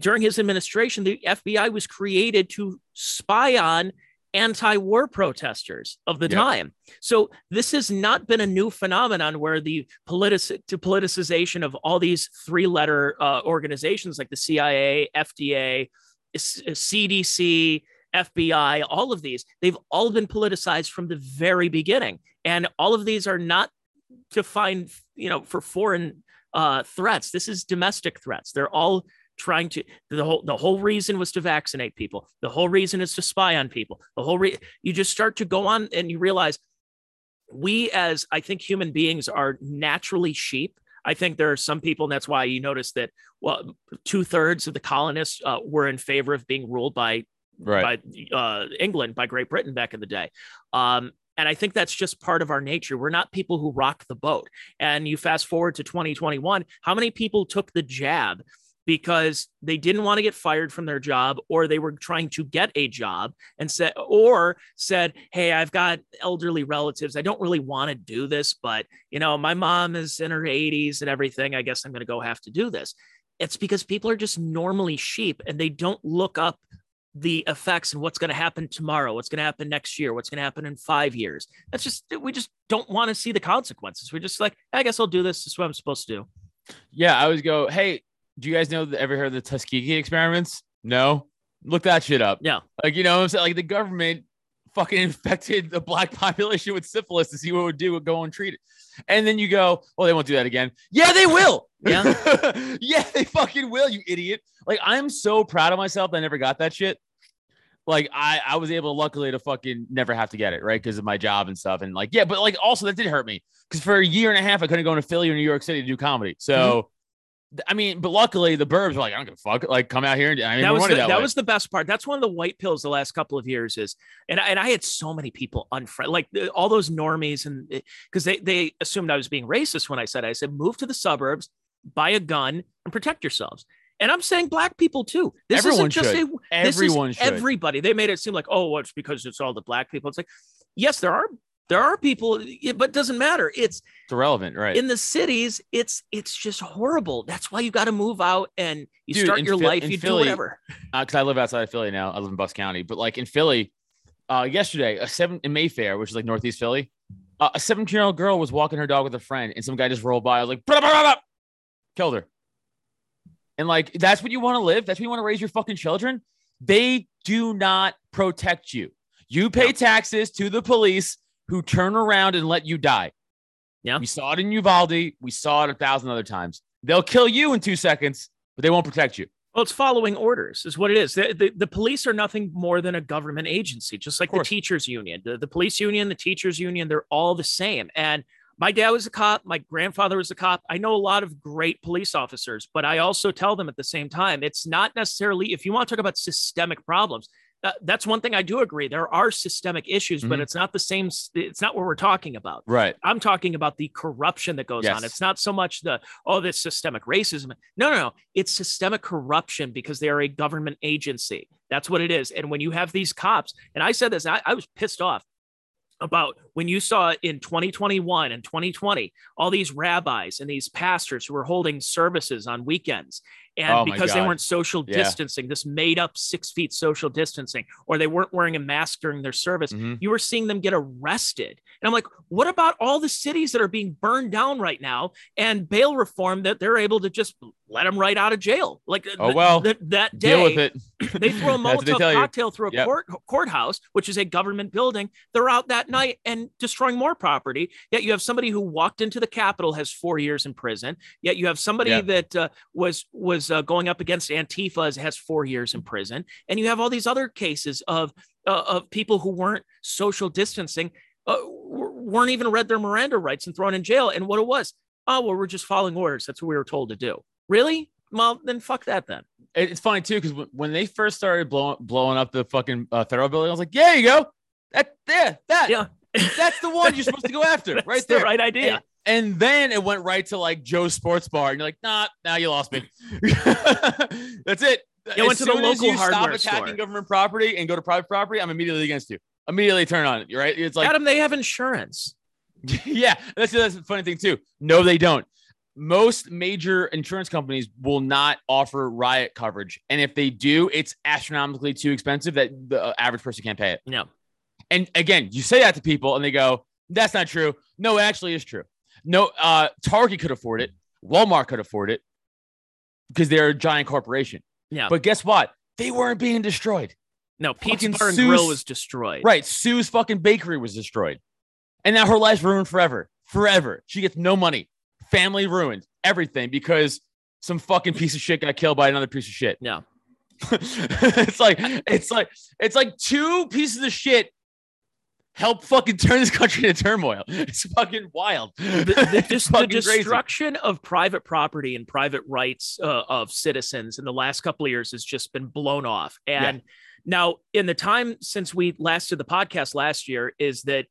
during his administration, the FBI was created to spy on anti-war protesters of the Yep. time. So this has not been a new phenomenon where the politic to politicization of all these three-letter uh, organizations like the CIA, FDA, S- CDC, FBI, all of these, they've all been politicized from the very beginning. And all of these are not to find, you know, for foreign uh, threats. This is domestic threats. They're all trying to the whole the whole reason was to vaccinate people. The whole reason is to spy on people. The whole re- you just start to go on and you realize we as I think human beings are naturally sheep. I think there are some people, and that's why you notice that well, two thirds of the colonists uh, were in favor of being ruled by Right. by uh, England, by Great Britain back in the day. Um, and I think that's just part of our nature. We're not people who rock the boat. And you fast forward to 2021, how many people took the jab because they didn't want to get fired from their job or they were trying to get a job and said or said hey i've got elderly relatives i don't really want to do this but you know my mom is in her 80s and everything i guess i'm going to go have to do this it's because people are just normally sheep and they don't look up the effects and what's going to happen tomorrow, what's going to happen next year, what's going to happen in five years. That's just, we just don't want to see the consequences. We're just like, I guess I'll do this. This is what I'm supposed to do. Yeah. I always go, Hey, do you guys know, ever heard of the Tuskegee experiments? No. Look that shit up. Yeah. Like, you know I'm saying? Like the government fucking infected the black population with syphilis to see what it would do, would go and treat it. And then you go, well, they won't do that again. Yeah, they will. Yeah. yeah, they fucking will, you idiot. Like, I'm so proud of myself that I never got that shit like I I was able luckily to fucking never have to get it right because of my job and stuff and like yeah but like also that did hurt me because for a year and a half I couldn't go to Philly or New York City to do comedy so. Mm-hmm. I mean, but luckily the burbs were like, I don't give a fuck. Like, come out here and I mean, that was the, that, that was the best part. That's one of the white pills the last couple of years is, and I, and I had so many people unfriend, like all those normies, and because eh, they they assumed I was being racist when I said I said move to the suburbs, buy a gun, and protect yourselves. And I'm saying black people too. This Everyone isn't just should. a Everyone this is should. everybody. They made it seem like, oh, well, it's because it's all the black people. It's like, yes, there are there are people, but it doesn't matter. It's it's irrelevant, right? in the cities. It's it's just horrible. That's why you got to move out and you Dude, start your Phil- life. You do Philly- whatever. because I live outside of Philly now. I live in Bucks County, but like in Philly, uh, yesterday, a seven in Mayfair, which is like Northeast Philly, uh, a 17 year old girl was walking her dog with a friend, and some guy just rolled by. I was like, "Blah, blah, blah, blah," killed her. And like, that's what you want to live. That's what you want to raise your fucking children. They do not protect you. You pay taxes to the police who turn around and let you die. Yeah. We saw it in Uvalde. We saw it a thousand other times. They'll kill you in two seconds, but they won't protect you. Well, it's following orders, is what it is. The, the, the police are nothing more than a government agency, just like the teachers' union. The, the police union, the teachers' union, they're all the same. And my dad was a cop. My grandfather was a cop. I know a lot of great police officers, but I also tell them at the same time, it's not necessarily, if you want to talk about systemic problems, uh, that's one thing I do agree. There are systemic issues, but Mhm. it's not the same. It's not what we're talking about. Right. I'm talking about the corruption that goes Yes. on. It's not so much the, oh, this systemic racism. No, no, no. It's systemic corruption because they are a government agency. That's what it is. And when you have these cops, and I said this, I, I was pissed off about when you saw in 2021 and 2020 all these rabbis and these pastors who were holding services on weekends and Oh because they weren't social Yeah. distancing this made up six feet social distancing or they weren't wearing a mask during their service Mhm. you were seeing them get arrested and i'm like what about all the cities that are being burned down right now and bail reform that they're able to just let them right out of jail like Oh, well, th- that day Deal with it. they throw a Molotov tell you. cocktail through a Yep. court, courthouse, which is a government building. They're out that night and destroying more property. Yet you have somebody who walked into the Capitol has four years in prison. Yet you have somebody Yeah. that uh, was was uh, going up against Antifa as- has four years in prison, and you have all these other cases of uh, of people who weren't social distancing, uh, weren't even read their Miranda rights and thrown in jail. And what it was, oh well, we're just following orders. That's what we were told to do. Really? Well, then fuck that then. It's funny too because when they first started blowing blowing up the fucking uh, federal building, I was like, "Yeah, you go. That there, that Yeah. That's the one you're supposed to go after, That's right the there." right idea. And then it went right to like Joe's Sports Bar, and you're like, "Nah, now you lost me." that's it. You went to the as local you stop attacking store. government property and go to private property, I'm immediately against you. Immediately turn on it. You're right. It's like Adam, they have insurance. yeah, that's that's the funny thing too. No, they don't. Most major insurance companies will not offer riot coverage, and if they do, it's astronomically too expensive that the uh, average person can't pay it. No. And again, you say that to people, and they go, "That's not true." No, it actually is true. No, uh, Target could afford it. Walmart could afford it because they're a giant corporation. Yeah. But guess what? They weren't being destroyed. No, Pizza Bar and Grill was destroyed. Right. Sue's fucking bakery was destroyed. And now her life's ruined forever. Forever. She gets no money. Family ruined. Everything because some fucking piece of shit got killed by another piece of shit. Yeah. it's like it's like it's like two pieces of shit help fucking turn this country into turmoil. It's fucking wild. The, the, just the fucking crazy. destruction of private property and private rights uh, of citizens in the last couple of years has just been blown off. And now, in the time since we last did the podcast last year, is that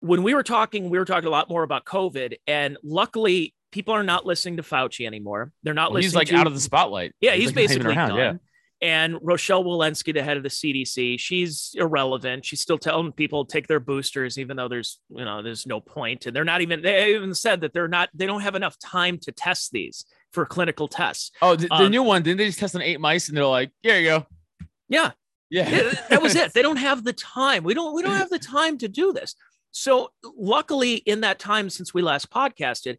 when we were talking, we were talking a lot more about COVID. And luckily, people are not listening to Fauci anymore. They're not Well, listening. he's like to, out of the spotlight. Yeah, he's, like, basically around, done. yeah. And Rochelle Walensky, the head of the CDC, she's irrelevant. She's still telling people to take their boosters, even though there's you know there's no. And they're not even. They even said that they're not. They don't have enough time to test these for clinical tests. Oh, the, the Um, new one. Didn't they just test on eight mice and they're like, here you go. Yeah, Yeah. Yeah, that was it. They don't have the time. We don't. We don't have the time to do this. So luckily, in that time since we last podcasted,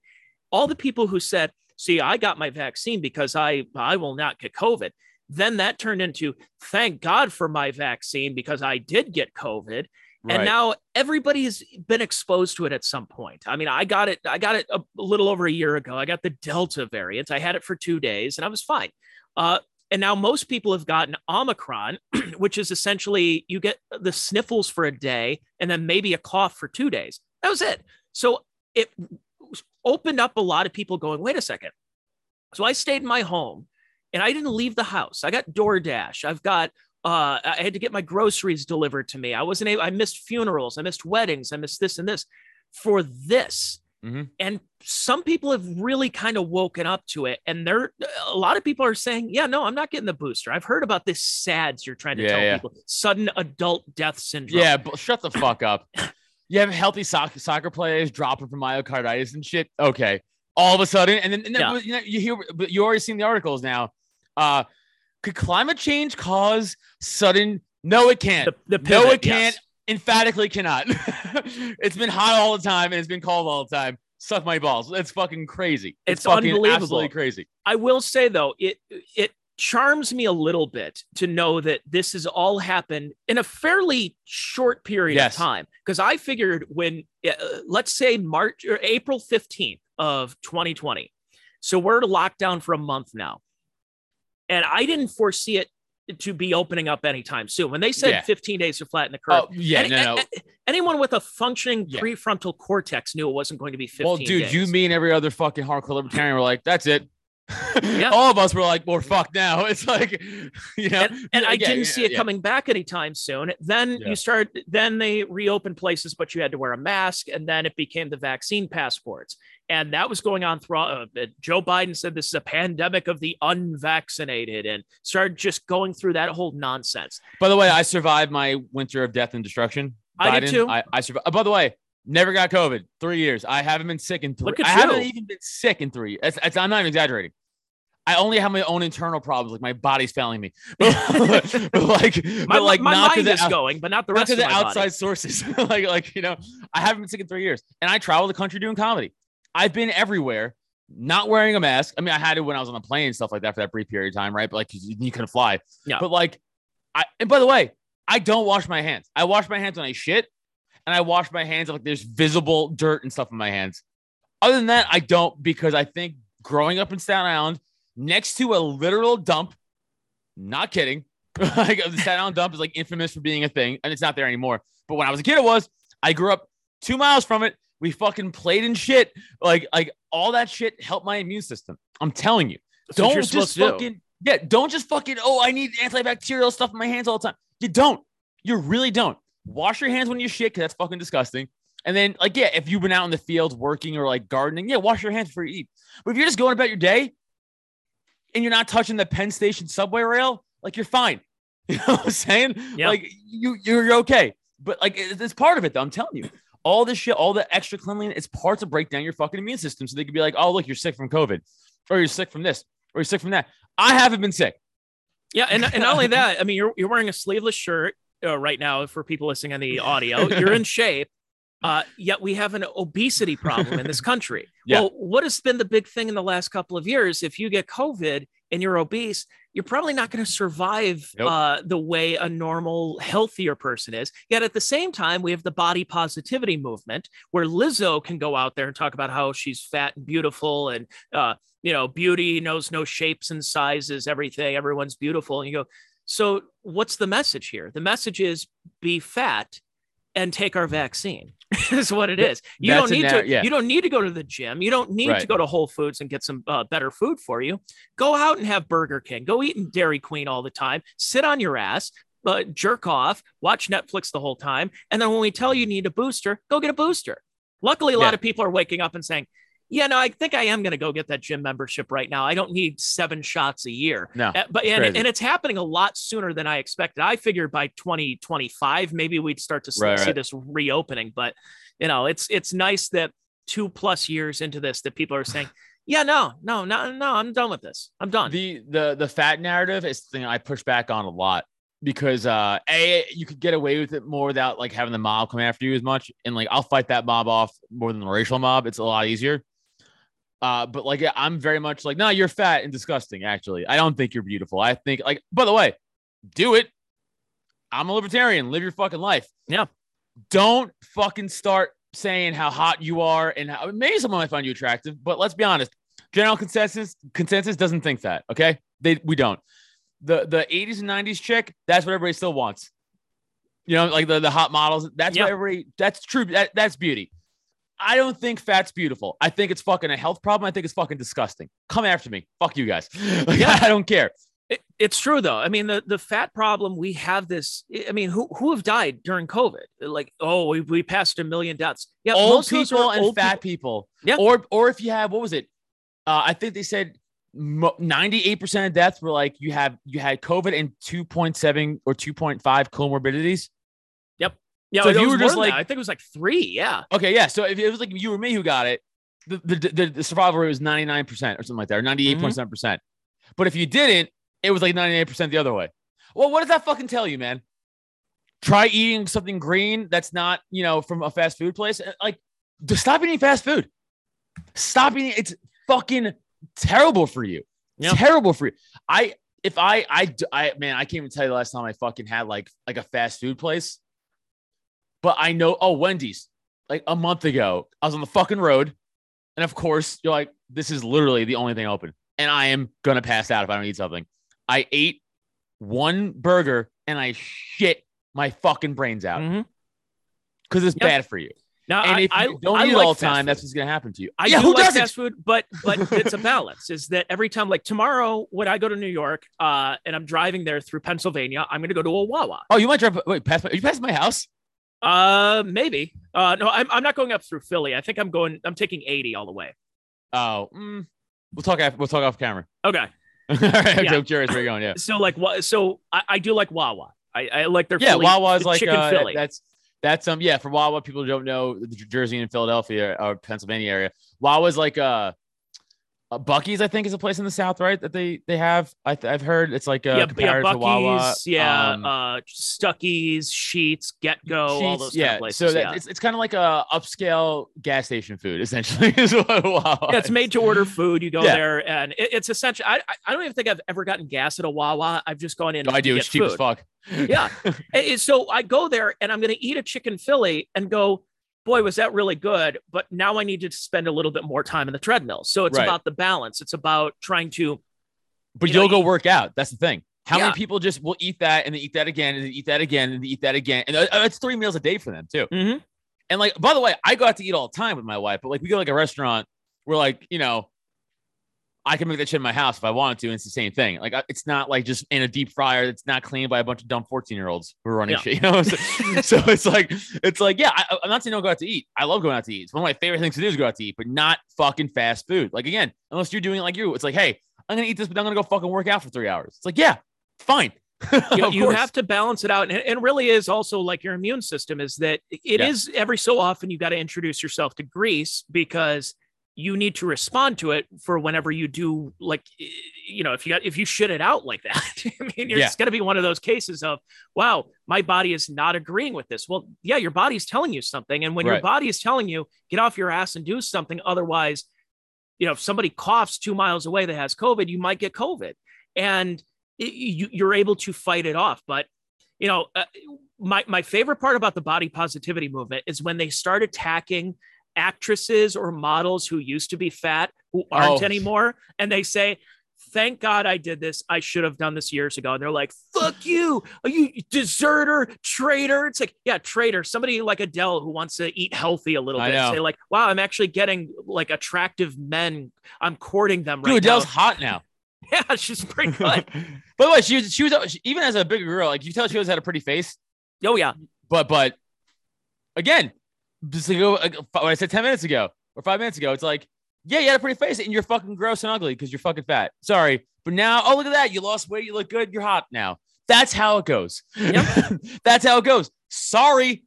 all the people who said, "See, I got my vaccine because I I will not get COVID," then that turned into, "Thank God for my vaccine because I did get COVID." Right. And now everybody has been exposed to it at some point. I mean, I got it. I got it a, a little over a year ago. I got the Delta variant. I had it for two days, and I was fine. Uh, and now most people have gotten Omicron, which is essentially you get the sniffles for a day and then maybe a cough for two days. That was it. So it opened up a lot of people going, wait a second. So I stayed in my home and I didn't leave the house. I got DoorDash. I've got uh, I had to get my groceries delivered to me. I wasn't able, I missed funerals, I missed weddings, I missed this and this for this. Mhm. And some people have really kind of woken up to it. And they're a lot of people are saying, Yeah, no, I'm not getting the booster. I've heard about this SADS you're trying to Yeah, tell yeah. people sudden adult death syndrome. Yeah, but shut the fuck up. You have healthy soccer soccer players dropping from myocarditis and shit. Okay, all of a sudden, and then, and then Yeah. you know you hear, but you already seen the articles now. Uh, could climate change cause sudden? No, it can't. The, the no, it can't. yes. Emphatically cannot. it's been hot all the time and it's been cold all the time. Suck my balls. That's fucking crazy. It's fucking unbelievable. Absolutely crazy. I will say though, it it charms me a little bit to know that this has all happened in a fairly short period Yes. of time. Because I figured when, uh, let's say March or April fifteenth of 2020, so we're locked down for a month now, and I didn't foresee it to be opening up anytime soon. When they said Yeah. 15 days to flatten the curve, Oh yeah, any- no, no. anyone with a functioning Yeah. prefrontal cortex knew it wasn't going to be 15 Well, dude, days. you, mean every other fucking hardcore libertarian were like, that's it. Yeah. All of us were like, we're fucked now. It's like, you know, and, and I yeah, didn't yeah, see it coming back anytime soon. Then you start, then they reopened places, but you had to wear a mask, and then it became the vaccine passports, and that was going on throughout. Uh, Joe Biden said this is a pandemic of the unvaccinated, and started just going through that whole nonsense. By the way, I survived my winter of death and destruction. I did too. I, I survived. by the way, never got COVID. Three years. I haven't been sick in three. I haven't even been sick in three. It's, it's, I'm not even exaggerating. I only have my own internal problems, like my body's failing me. But, but like, My, but like my not to mind the is out- going, but not the not rest to of the outside body. sources. like, like you know, I haven't been sick in three years, and I travel the country doing comedy. I've been everywhere, not wearing a mask. I mean, I had it when I was on a plane and stuff like that for that brief period of time, right? But like, you, you couldn't fly. Yeah. But like, I and by the way, I don't wash my hands. I wash my hands when I shit, and I wash my hands like there's visible dirt and stuff in my hands. Other than that, I don't because I think growing up in Staten Island next to a literal dump, not kidding. like the Staten Island dump is like infamous for being a thing, and it's not there anymore. But when I was a kid, it was. I grew up two miles from it. We fucking played in shit. Like, like all that shit helped my immune system. I'm telling you. That's don't just to do. fucking yeah. Don't just fucking. Oh, I need antibacterial stuff in my hands all the time. You don't. You really don't. Wash your hands when you shit, because that's fucking disgusting. And then, like, yeah, if you've been out in the fields working or like gardening, yeah, wash your hands before you eat. But if you're just going about your day and you're not touching the Penn Station subway rail, like you're fine. You know what I'm saying? Yeah. Like you, you're okay. But like it's part of it, though. I'm telling you, all this shit, all the extra cleanliness, it's part to break down your fucking immune system, so they could be like, oh, look, you're sick from COVID, or you're sick from this, or you're sick from that. I haven't been sick. Yeah, and, and not only that, I mean, you're you're wearing a sleeveless shirt uh, right now for people listening on the audio. You're in shape, uh, yet we have an obesity problem in this country. Yeah. Well, what has been the big thing in the last couple of years? If you get COVID and you're obese, you're probably not going to survive Nope. uh, the way a normal, healthier person is. Yet at the same time, we have the body positivity movement where Lizzo can go out there and talk about how she's fat and beautiful and uh, you know, beauty knows no shapes and sizes, everything, everyone's beautiful. And you go, so what's the message here? The message is be fat and take our vaccine. is what it is. You That's don't need narr- to. yeah. You don't need to go to the gym. You don't need to go to Whole Foods and get some uh, better food for you. Go out and have Burger King. Go eat in Dairy Queen all the time. Sit on your ass, but jerk off. Watch Netflix the whole time. And then when we tell you you need a booster, go get a booster. Luckily, a lot Yeah. of people are waking up and saying, Yeah, no, I think I am going to go get that gym membership right now. I don't need seven shots a year. No, Uh, but and, and it's happening a lot sooner than I expected. I figured by 2025 maybe we'd start to Right, see right. this reopening, but you know, it's it's nice that two plus years into this that people are saying, "Yeah, no, no, no, no, I'm done with this. I'm done." the the the fat narrative is the thing I push back on a lot because uh a you could get away with it more without like having the mob come after you as much and like I'll fight that mob off more than the racial mob it's a lot easier uh but like I'm very much like no you're fat and disgusting actually. I don't think you're beautiful. I think like by the way do it. I'm a libertarian. Live your fucking life. Yeah. don't fucking start saying how hot you are and how maybe someone might find you attractive but let's be honest. General consensus consensus doesn't think that okay? They we don't. The the 80s and 90s chick that's what everybody still wants. You know like the, the hot models that's Yeah. what everybody that's true that, that's beauty i don't think fat's beautiful i think it's fucking a health problem i think it's fucking disgusting come after me fuck you guys like, Yeah. i don't care It- it's true though. I mean, the the fat problem we have this. I mean, who who have died during COVID? Like, oh, we, we passed a million deaths. Yeah, old most of those people and old fat people. people. Yeah. Or or if you have what was it? Uh, I think they said ninety eight percent of deaths were like you have you had COVID and two point seven or two point five comorbidities. Yeah, So if you were just like- that. I think it was like three. Yeah, Okay, yeah. So if it was like you or me who got it, the the, the, the survival rate was ninety nine percent or something like that, or mm-hmm. ninety eight point seven percent. But if you didn't, it was like ninety eight percent the other way. Well, what does that fucking tell you, man? Try eating something green that's not you know from a fast food place. Like, stop eating fast food. Stop eating. It's fucking terrible for you. Yeah. Terrible for you. I if I I I man, I can't even tell you the last time I fucking had like like a fast food place. But I know, oh, Wendy's, like a month ago, I was on the fucking road. And of course, you're like, this is literally the only thing open. And I am gonna pass out if I don't eat something. I ate one burger and I shit my fucking brains out because it's Yep. bad for you. Now And I, if I, don't I eat like all the time, that's what's gonna happen to you. I yeah, do who like doesn't? fast food, but but it's a balance. Is that every time, like tomorrow, when I go to New York, uh, and I'm driving there through Pennsylvania, I'm going to go to a Wawa. Oh, you might drive. Wait, past my, are you past my house? Uh, maybe. Uh, no, I'm I'm not going up through Philly. I think I'm going. I'm taking 80 all the way. Oh, mm, we'll talk. After, we'll talk off camera. Okay. all right, Yeah. I'm curious where you're going. Yeah, So like what? So I, I do like Wawa. I, I like their yeah. Philly, Wawa is like chicken uh, Philly. that's that's um yeah for Wawa. People don't know the Jersey and Philadelphia or Pennsylvania area. Wawa is like uh, uh, Buc-ee's. I think is a place in the South, right? That they they have. I th- I've heard it's like uh, yeah, yeah, compared Buc-ee's, to Wawa. yeah, um, uh, Stuckey's, Sheetz, Get Go, all those yeah. kind of places. so that, yeah. it's it's kind of like a upscale gas station food, essentially. Is what Wawa. yeah, it's made to order food. You go Yeah. there, and it, it's essential. I, I don't even think I've ever gotten gas at a Wawa. I've just gone in. Oh, I do. It's cheap as fuck. Yeah. So I go there, and I'm going to eat a chicken Philly, and go, boy, was that really good. But now I need to spend a little bit more time in the treadmill. So it's Right. about the balance. It's about trying to. But you you'll go work out. That's the thing. How Yeah. many people just will eat that and then eat that again and then eat that again and then eat that again? And uh, it's three meals a day for them too. Mhm. And like, by the way, I go out to eat all the time with my wife, but like we go to like a restaurant where like, you know, I can make that shit in my house if I wanted to. And it's the same thing. Like it's not like just in a deep fryer that's not cleaned by a bunch of dumb 14 year olds who are running Yeah. shit. You know, so, so it's like, it's like, yeah, I, I'm not saying don't go out to eat. I love going out to eat. It's one of my favorite things to do is go out to eat, but not fucking fast food. Like again, unless you're doing it like you, it's like, hey, I'm gonna eat this, but I'm gonna go fucking work out for three hours. It's like, yeah, fine. You, you have to balance it out. And it really is also like your immune system is that it is Yeah. every so often you got to introduce yourself to grease because you need to respond to it for whenever you do like you know if you got if you shit it out like that. I mean? It's going to be one of those cases of wow my body is not agreeing with this. Well yeah your body's telling you something. And when your body is telling you get off your ass and do something. Otherwise you know if somebody coughs two miles away that has covid you might get covid. And it, you, you're able to fight it off. But you know uh, my, my favorite part about the body positivity movement is when they start attacking actresses or models who used to be fat who aren't Oh. anymore and they say thank god i did this. I should have done this years ago. And they're like fuck you. Are you deserter traitor? It's like yeah traitor. Somebody like adele who wants to eat healthy a little I bit. Know. say like wow i'm actually getting like attractive men. I'm courting them Dude, Adele's now. hot now. yeah she's pretty good. By the way, she was she was even as a bigger girl, like you tell she always had a pretty face. oh yeah. But but again, just to like, what I said ten minutes ago or five minutes ago, it's like Yeah, you had a pretty face, and you're fucking gross and ugly because you're fucking fat. Sorry, but now, oh look at that, you lost weight, you look good, you're hot now. That's how it goes. Yep. That's how it goes. Sorry,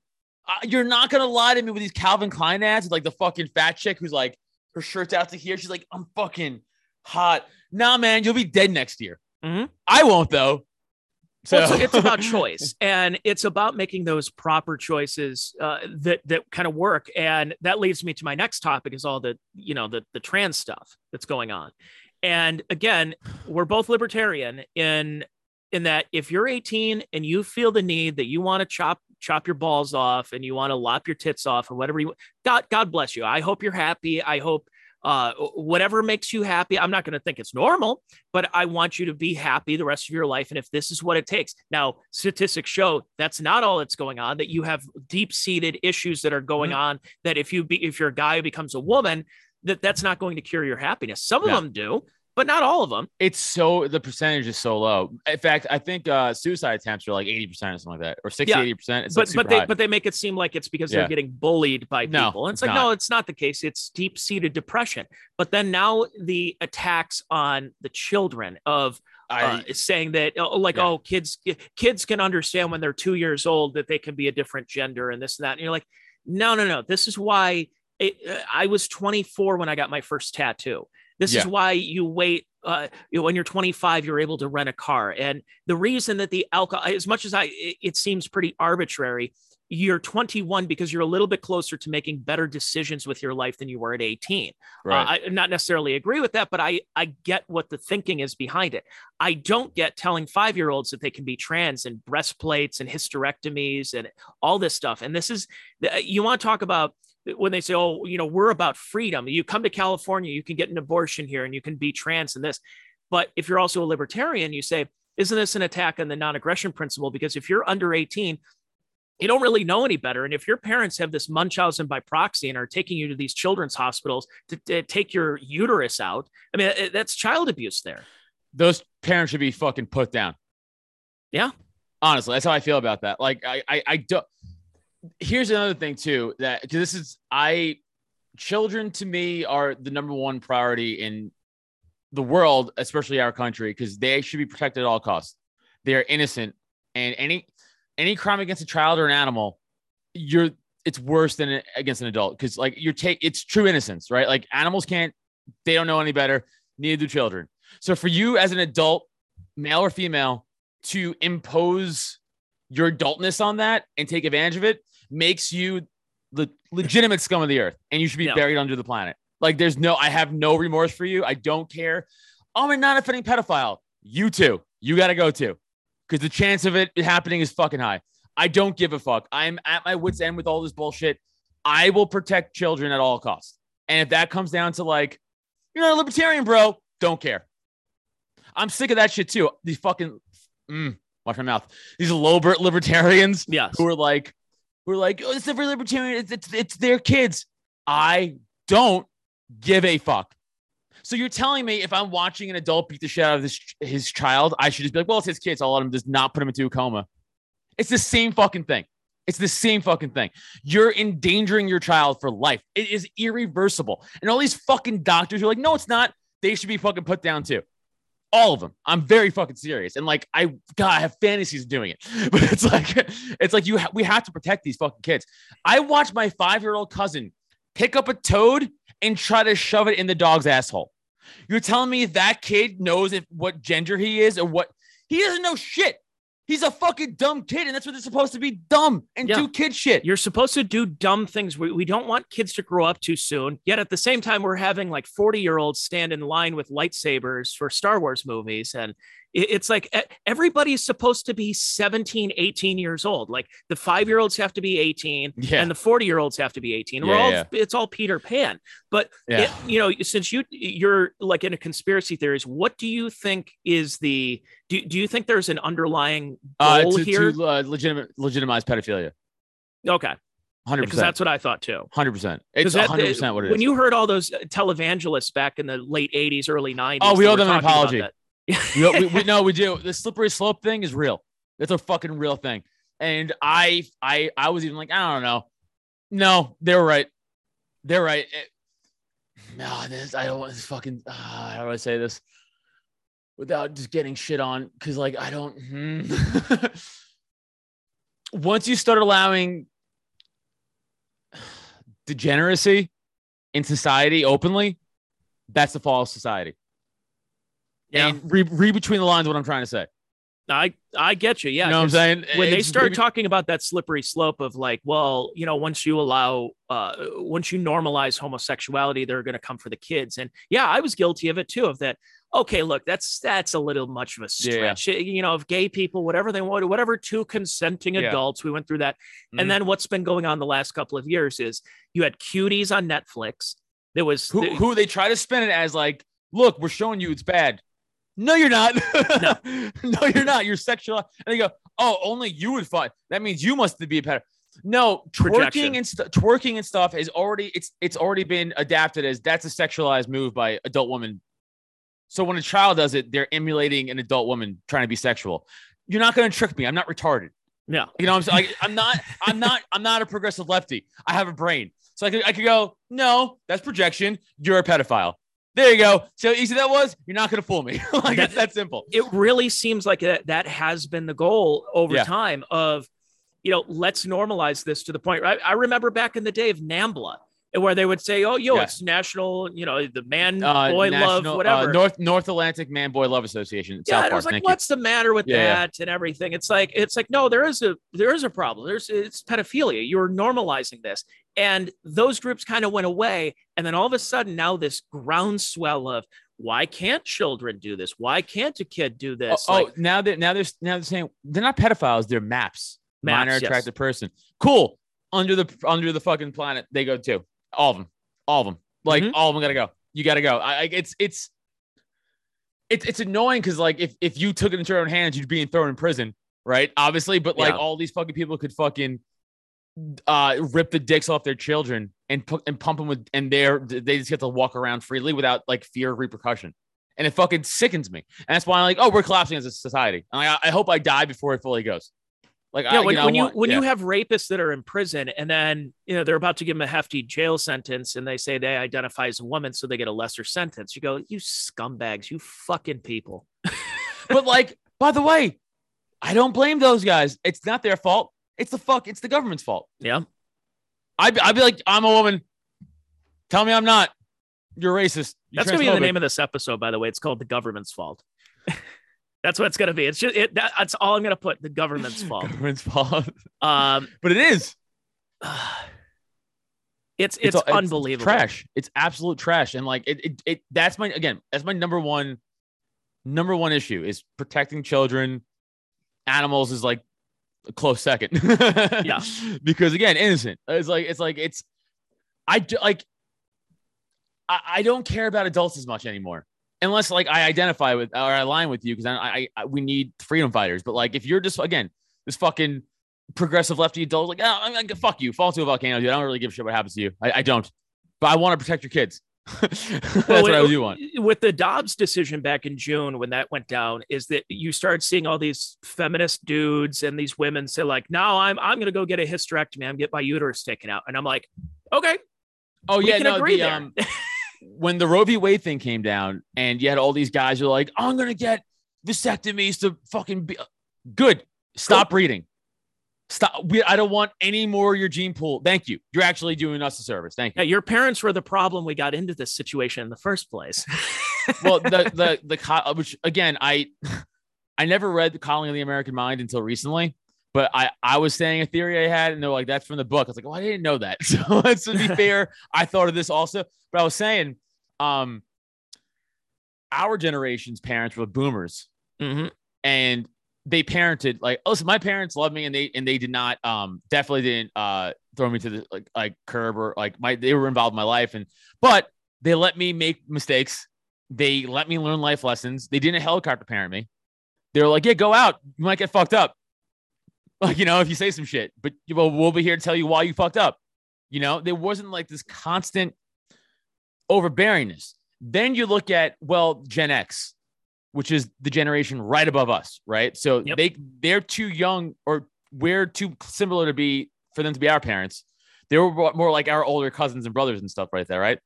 uh, you're not gonna lie to me with these Calvin Klein ads, like the fucking fat chick who's like her shirt's out to here. She's like, I'm fucking hot. Nah, man, you'll be dead next year. Mhm. I won't though. So Well, it's, it's about choice, and it's about making those proper choices uh, that that kind of work. And that leads me to my next topic: is all the you know the the trans stuff that's going on. And again, we're both libertarian in in that if you're 18 and you feel the need that you want to chop chop your balls off and you want to lop your tits off and whatever you God God bless you. I hope you're happy. I hope uh, whatever makes you happy. I'm not going to think it's normal, but I want you to be happy the rest of your life. And if this is what it takes, now statistics show that's not all that's going on. That you have deep seated issues that are going Mhm. on. That if you be if you're a guy who becomes a woman, that that's not going to cure your happiness. Some of No. them do, but not all of them. it's so the percentage is so low. In fact, I think uh suicide attempts are like 80% or something like that, or 60, Yeah. 80%. It's but like but they high. but they make it seem like it's because Yeah. they're getting bullied by No, people. And it's it's like not. no, it's not the case. It's deep seated depression. But then now the attacks on the children of I, uh, saying that oh, like Yeah. oh kids kids can understand when they're two years old that they can be a different gender and this and that and you're like no no no this is why it, uh, i was 24 when i got my first tattoo this is why you wait uh, you know, when you're 25 you're able to rent a car and the reason that the alcohol as much as i it, it seems pretty arbitrary you're 21 because you're a little bit closer to making better decisions with your life than you were at 18 right. uh, I not necessarily agree with that, but I I get what the thinking is behind it. I don't get telling five year olds that they can be trans and breastplates and hysterectomies and all this stuff. And this is you want to talk about when they say, oh, you know, we're about freedom. You come to California, you can get an abortion here, and you can be trans and this. But if you're also a libertarian, you say, isn't this an attack on the non-aggression principle? Because if you're under 18, you don't really know any better. And if your parents have this Munchausen by proxy and are taking you to these children's hospitals to, to take your uterus out, I mean, eh, that's child abuse there. Those parents should be fucking put down. Yeah. Honestly, that's how I feel about that. Like, I, I, I don't. Here's another thing too that because this is I, children to me are the number one priority in the world, especially our country, because they should be protected at all costs. They are innocent, and any any crime against a child or an animal, you're it's worse than against an adult because like you're take it's true innocence, right? Like animals can't, they don't know any better. Neither do children. So for you as an adult, male or female, to impose your adultness on that and take advantage of it makes you the legitimate scum of the earth, and you should be buried under the planet. Like there's no, I have no remorse for you. I don't care. Oh, I'm a non-offending pedophile. You too. You got to go too, because the chance of it happening is fucking high. I don't give a fuck. I'm at my wits' end with all this bullshit. I will protect children at all costs. And if that comes down to like, you're not a libertarian, bro, don't care. I'm sick of that shit too. These fucking, mm, watch my mouth. These low libertarians Yes. who are like, who are like, oh, it's every libertarian. It's, it's, it's their kids. I don't give a fuck. So you're telling me if I'm watching an adult beat the shit out of this his child, I should just be like, well, it's his kids. I'll let him just not put him into a coma. It's the same fucking thing. It's the same fucking thing. You're endangering your child for life. It is irreversible. And all these fucking doctors are like, no, it's not. They should be fucking put down too. All of them. I'm very fucking serious. And like, I God, I have fantasies of doing it. But it's like, it's like you ha- we have to protect these fucking kids. I watched my five year old cousin pick up a toad and try to shove it in the dog's asshole. You're telling me that kid knows if what gender he is or what he doesn't know shit. He's a fucking dumb kid, and that's what they're supposed to be dumb and Yeah. do kid shit. You're supposed to do dumb things. We, we don't want kids to grow up too soon. Yet at the same time, we're having like 40 year olds stand in line with lightsabers for Star Wars movies. And it's like everybody's supposed to be 17, 18 years old. Like the five year olds have to be 18 Yeah. and the 40 year olds have to be 18. We're all, yeah. it's all Peter Pan. But it- you know, since you you're like into conspiracy theories, what do you think is the do, do you think there's an underlying Uh, goal to, here? to uh, legitimate legitimize pedophilia. okay, Hundred because percent. that's what I thought too. Hundred percent. It's hundred percent what it is. when you heard all those televangelists back in the late 80s, early 90s. Oh, we owe them an apology. That. we, we, we, no, we do. The slippery slope thing is real. It's a fucking real thing. And I, I, I was even like, I don't know. No, they're right. They're right. It- no, this I don't want this fucking. Uh, how do I say this without just getting shit on? Because like I don't. hmm. Once you start allowing degeneracy in society openly, that's the fall of society. Yeah. And read, read between the lines what I'm trying to say. I I get you. Yeah. you know what I'm saying? When they start talking about that slippery slope of like, well, you know, once you allow, uh, once you normalize homosexuality, they're going to come for the kids. And yeah, I was guilty of it too. Of that. Okay, look, that's that's a little much of a Yeah, yeah. stretch. You know, of gay people, whatever they want, whatever two consenting Yeah. adults, we went through that. Mhm. And then what's been going on the last couple of years is you had cuties on Netflix. There was who, the- who they try to spin it as like, look, we're showing you it's bad. No, you're not. No. no, you're not. You're sexual. And they go, oh, only you would fight. That means you must be a pedo. No, twerking and stu- twerking and stuff is already it's it's already been adapted as that's a sexualized move by adult women. So when a child does it, they're emulating an adult woman trying to be sexual. You're not going to trick me. I'm not retarded. yeah. You know, I'm saying like, I'm not, I'm not, I'm not a progressive lefty. I have a brain, so I could, I could go, no, that's projection. You're a pedophile. There you go. So easy that was. You're not gonna fool me. like That- it's that simple. it really seems like that that has been the goal over Yeah. time of you know let's normalize this to the point right i remember back in the day of nambla where they would say oh yo Yeah. it's national you know the man Uh, boy love National- uh, whatever North North Atlantic Man Boy Love Association. yeah and I was like what's the matter with Yeah, yeah. that and everything it's like it's like no there is a there is a problem there's it's pedophilia you're normalizing this and those groups kind of went away and then all of a sudden now this groundswell of why can't children do this why can't a kid do this Oh, Like, oh, now that now they're now they're saying they're not pedophiles. They're maps. Maps, Minor yes. attracted person. Cool. Under the under the fucking planet, they go too. All of them. All of them. Like Mhm. all of them gotta go. You gotta go. I, I it's it's it's it's annoying because like if if you took it into your own hands, you'd be thrown in prison, right? Obviously, but like Yeah. all these fucking people could fucking uh rip the dicks off their children and put and pump them with and they're they just get to walk around freely without like fear of repercussion. And it fucking sickens me. And that's why I'm like, oh, we're collapsing as a society. And I, I hope I die before it fully goes. Like, yeah, I, when, you know, when you want- when yeah. you have rapists that are in prison and then you know they're about to give them a hefty jail sentence and they say they identify as a woman so they get a lesser sentence, you go, you scumbags, you fucking people. but like, by the way, I don't blame those guys. It's not their fault. It's the fuck. It's the government's fault. Yeah, I'd, I'd be like, I'm a woman. Tell me I'm not. You're racist. You're that's gonna be the name of this episode, by the way. It's called the government's fault. that's what it's gonna be. It's just it, that, that's all I'm gonna put. The government's fault. Government's fault. Um, but it is. it's it's, all- unbelievable. trash. It's absolute trash. And like, it, it, it, that's my, again, that's my number one, number one issue is protecting children. Animals is like a close second. Yeah. Because again, innocent. It's like, it's like, it's, I do, like, I, I don't care about adults as much anymore. Unless like I identify with or I align with you because I, I, I we need freedom fighters. But like if you're just again this fucking progressive lefty adult, like oh, I'm like fuck you, fall to a volcano, dude. I don't really give a shit what happens to you. I, I don't, but I want to protect your kids. That's Well, what I do want. With the Dobbs decision back in June, when that went down, is that you started seeing all these feminist dudes and these women say, like, no, I'm I'm gonna go get a hysterectomy, I'm get my uterus taken out. And I'm like, okay, Oh yeah, no, agree the, there. um, when the Roe v. Wade thing came down, and you had all these guys who are like, I'm gonna get vasectomies to fucking be good. Stop breeding. Stop. We, I don't want any more of your gene pool. Thank you. You're actually doing us a service. Thank you. yeah, your parents were the problem we got into this situation in the first place. well, the the the co- which again, I I never read the Closing of the American Mind until recently, but I I was saying a theory I had, and they're like, "That's from the book." I was like, "Well, I didn't know that." So to be fair, I thought of this also, but I was saying, um, our generation's parents were boomers, Mhm. and they parented like, listen, my parents loved me, and they and they did not, um, definitely didn't uh throw me to the like like curb or like my they were involved in my life, and but they let me make mistakes. They let me learn life lessons. They didn't helicopter parent me. They were like, yeah, go out. You might get fucked up. Like, you know, if you say some shit, but well, we'll be here to tell you why you fucked up. You know, there wasn't like this constant overbearingness. Then you look at, well, Gen X, which is the generation right above us, right? So Yep. they they're too young or we're too similar to be for them to be our parents. They were more like our older cousins and brothers and stuff right there, right?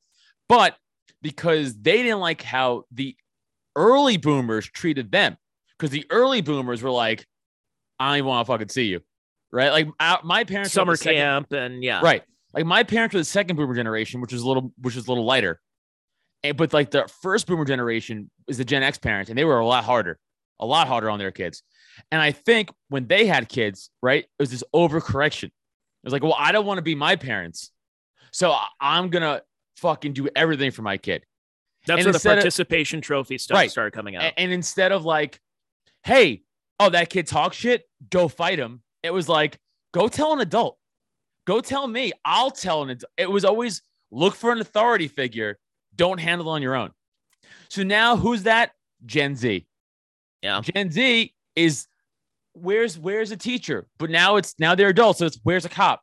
But because they didn't like how the early boomers treated them. Because the early boomers were like, I don't even want to fucking see you. Right. Like uh, my parents were Summer second- camp and yeah. Right. Like my parents were the second boomer generation, which is a little, which is a little lighter. And, but like the first boomer generation is the Gen X parents, and they were a lot harder, a lot harder on their kids. And I think when they had kids, right, it was this overcorrection. It was like, well, I don't want to be my parents, so I'm gonna fucking do everything for my kid. That's And where the instead of- participation trophy stuff Right. started coming out. And, instead of like, hey, oh, that kid talks shit, go fight him. It was like, go tell an adult. Go tell me. I'll tell an adult. It was always look for an authority figure. Don't handle it on your own. So now who's that? Gen Z. Yeah. Gen Z is where's where's a teacher? But now it's now they're adults. So it's where's a cop?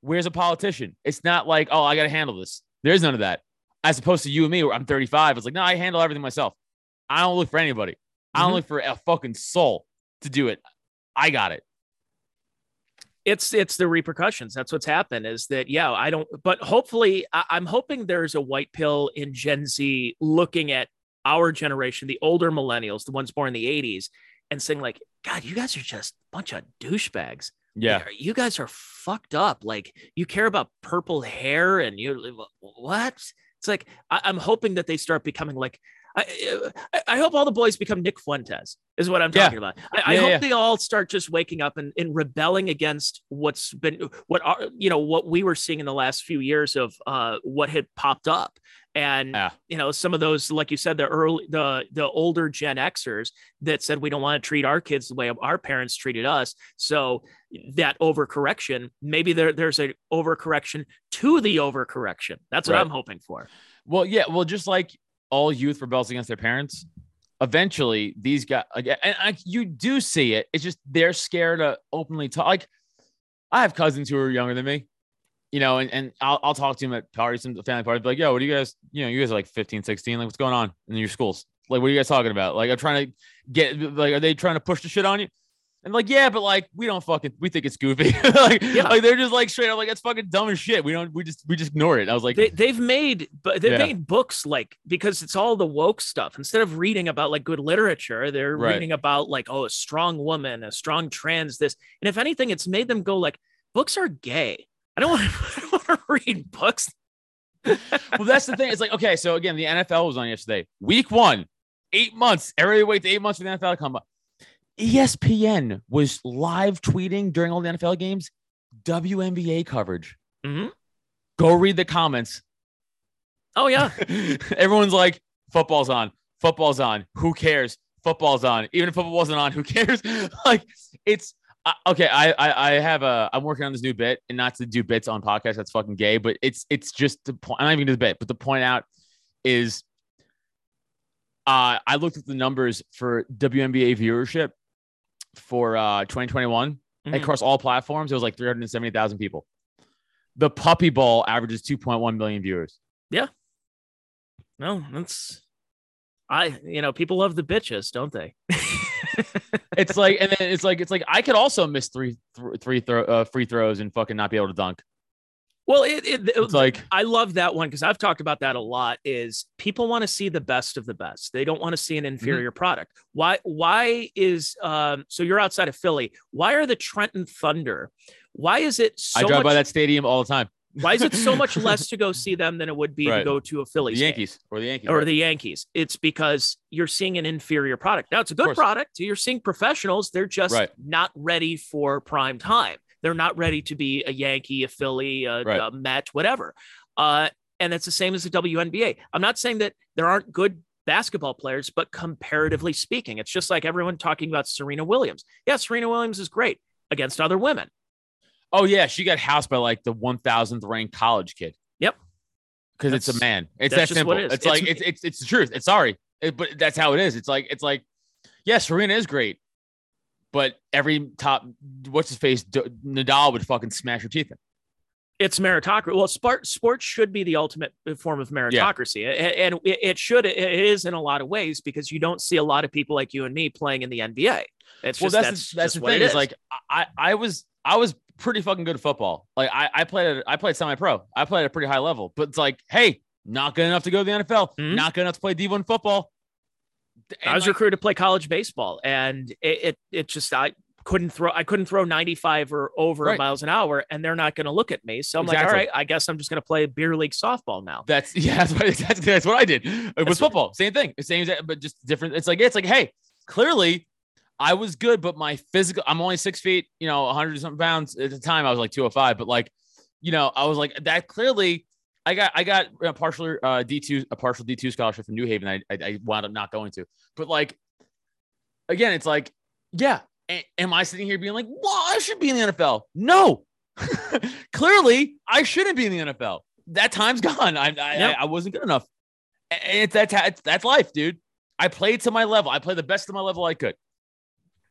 Where's a politician? It's not like, oh, I gotta handle this. There's none of that. As opposed to you and me, where I'm 35. It's like, no, I handle everything myself. I don't look for anybody. I don't Mhm. look for a fucking soul to do it. I got it. It's it's the repercussions. That's what's happened is that yeah i don't but hopefully I, i'm hoping there's a white pill in gen z looking at our generation the older millennials the ones born in the 80s and saying like god you guys are just a bunch of douchebags. Yeah. Like, you guys are fucked up. Like you care about purple hair and you what? It's like I, i'm hoping that they start becoming like I, I- hope all the boys become Nick Fuentes, is what I'm Yeah. talking about. I, I hope yeah. they all start just waking up and, and rebelling against what's been, what are, you know, what we were seeing in the last few years of uh, what had popped up. And, Yeah. you know, some of those, like you said, the early, the, the older Gen Xers that said, we don't want to treat our kids the way our parents treated us. So that overcorrection, maybe there, there's a overcorrection to the overcorrection. That's what Right. I'm hoping for. Well, yeah. Well, just like all youth rebels against their parents, eventually these guys, and I, you do see it. It's just they're scared to openly talk. Like, I have cousins who are younger than me, you know, and, and I'll, I'll talk to them at parties, some family parties, like, yo, what do you guys, you know, you guys are like 15, 16. Like, what's going on in your schools? Like, what are you guys talking about? Like, I'm trying to get, like, are they trying to push the shit on you? And like, yeah, but like, we don't fucking, we think it's goofy. like, Yeah. like, they're just like straight up, like, it's fucking dumb as shit. We don't, we just, we just ignore it. I was like, they, they've made but they've Yeah. made books like because it's all the woke stuff instead of reading about like good literature they're Right. reading about like oh a strong woman a strong trans this and if anything it's made them go like books are gay i don't want to, I don't want to read books well, that's the thing. It's like, okay, so again, the NFL was on yesterday. Week one, eight months. Everybody waits eight months for the NFL to come up. ESPN was live tweeting during all the NFL games, WNBA coverage. Mhm. Go read the comments. oh yeah Everyone's like, football's on, football's on. Who cares? Football's on. Even if football wasn't on, who cares? like, it's I okay. I, I I have a. I'm working on this new bit, and not to do bits on podcasts. That's fucking gay. But it's it's just the point. I'm not even gonna do the bit, but the point out is, uh, I looked at the numbers for WNBA viewership for uh 2021 Mhm. across all platforms. It was like 370,000 people. The Puppy Bowl averages 2.1 million viewers. Yeah. No that's i you know people love the bitches don't they It's like, and then it's like, it's like I could also miss three, th- three throw, uh, free throws and fucking not be able to dunk. Well it, it, It's like, I love that one because I've talked about that a lot. Is people want to see the best of the best. They don't want to see an Mm-hmm. inferior product. Why? Why is um? So you're outside of Philly. Why are the Trenton Thunder? Why is it so I drive much? by that stadium all the time. why is it so much less to go see them than it would be to go to a The Phillies game? Yankees or the Yankees. or right. the Yankees. It's because you're seeing an inferior product. Now it's a good product. You're seeing professionals. They're just Right. not ready for prime time. They're not ready to be a Yankee, a Philly, a, Right. a Met, whatever. Uh, and it's the same as the WNBA. I'm not saying that there aren't good basketball players, but comparatively speaking, it's just like everyone talking about Serena Williams. Yeah, Serena Williams is great against other women. oh yeah, she got housed by like the 1,000th ranked college kid. Yep. Because it's a man. It's that simple. what it is. It's like It's- it's, it's it's the truth. It's sorry, It- but that's how it is. It's like it's like, yeah, Serena is great, but every top what's his face D- Nadal would fucking smash your teeth in. it's meritocracy. Well, sport sports should be the ultimate form of meritocracy, A- and it, it should it is in a lot of ways because you don't see a lot of people like you and me playing in the NBA. It's well, just that's that's, the, that's the thing. it Is like I I was I was pretty fucking good at football. Like I I played at, I played semi pro. I played at a pretty high level. But it's like, hey, not good enough to go to the NFL, Mhm. not good enough to play D1 football. I was like, recruited to play college baseball, and it it, it just I couldn't throw I couldn't throw 95 or over Right. miles an hour, and they're not going to look at me. So I'm like, all right, I guess I'm just going to play beer league softball now. That's yeah, that's what that's, that's what I did. Uh, it That's- was football, same thing, same exact, but just different. It's like it's like, hey, clearly I was good, but my physical, I'm only six feet, you know, 100 something pounds at the time. I was like 205, but like, you know, I was like that. Clearly, I got I got a partial uh, D two a partial D two scholarship from New Haven. I, I I wound up not going to, but like, again, it's like, yeah. a- am I sitting here being like, well, I should be in the NFL? No, clearly I shouldn't be in the NFL. That time's gone. I I, Yep. I, I wasn't good enough. And it's that's it's, that's life, dude. I played to my level. I played the best of my level I could.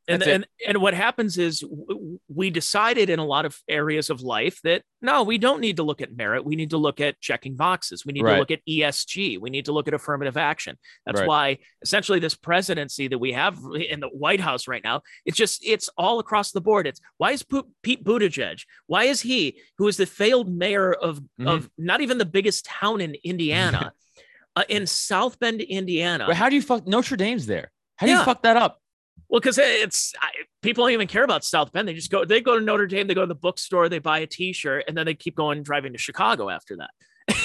And That's it. and and what happens is we decided in a lot of areas of life that no we don't need to look at merit we need to look at checking boxes we need Right. to look at esg we need to look at affirmative action that's Right. why essentially this presidency that we have in the white house right now it's just it's all across the board it's why is pete buttigieg why is he who is the failed mayor of Mhm. of not even the biggest town in indiana uh, in south bend indiana But how do you fuck Notre Dame's there? How do Yeah. you fuck that up? Well, because it's I, people don't even care about South Bend. They just go. They go to Notre Dame. They go to the bookstore. They buy a T-shirt, and then they keep going driving to Chicago after that.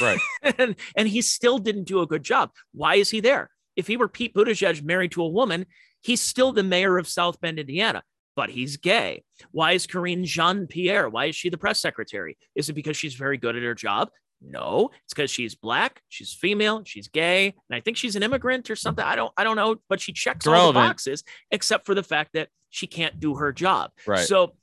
Right. and and he still didn't do a good job. Why is he there? If he were Pete Buttigieg married to a woman, he's still the mayor of South Bend, Indiana. But he's gay. Why is Karine Jean Pierre? Why is she the press secretary? Is it because she's very good at her job? No, it's because she's black, she's female, she's gay, and I think she's an immigrant or something. I don't, I don't know, but she checks all the boxes except for the fact that she can't do her job. Right. So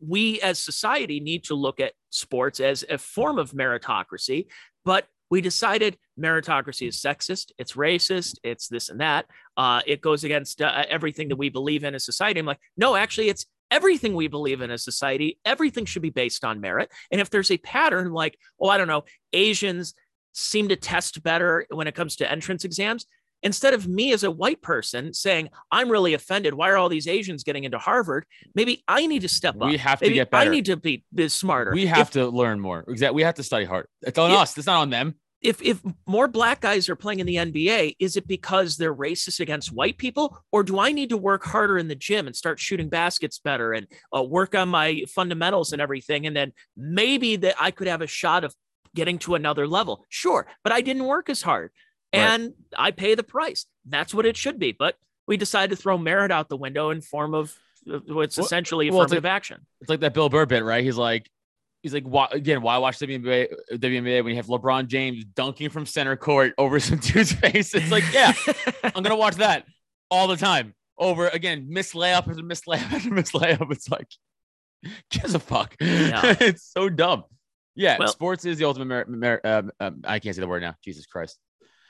we as society need to look at sports as a form of meritocracy, but we decided meritocracy is sexist, it's racist, it's this and that. Uh, it goes against uh, everything that we believe in as society. I'm like, no, actually, it's everything we believe in as society. Everything should be based on merit. And if there's a pattern like, oh, I don't know, Asians seem to test better when it comes to entrance exams. Instead of me as a white person saying, I'm really offended. Why are all these Asians getting into Harvard? Maybe I need to step up. We have to Maybe get I need to be, be smarter. we If- have to learn more. Exactly. We have to study hard. It's on If- us. It's not on them. If if more black guys are playing in the NBA, is it because they're racist against white people, or do I need to work harder in the gym and start shooting baskets better and uh, work on my fundamentals and everything, and then maybe that I could have a shot of getting to another level? Sure, but I didn't work as hard, Right. and I pay the price. That's what it should be. But we decided to throw merit out the window in form of uh, what's Well- essentially well, it's affirmative action. It's like that Bill Burr bit, right? He's like, he's like, why, again, why watch WNBA, WNBA when you have LeBron James dunking from center court over some dude's face? It's like, yeah, I'm gonna watch that all the time. Over again, miss layup after miss layup after miss layup. It's like, gives a fuck. Yeah. it's so dumb. Yeah, Well- sports is the ultimate merit. merit um, um, I can't say the word now. Jesus Christ.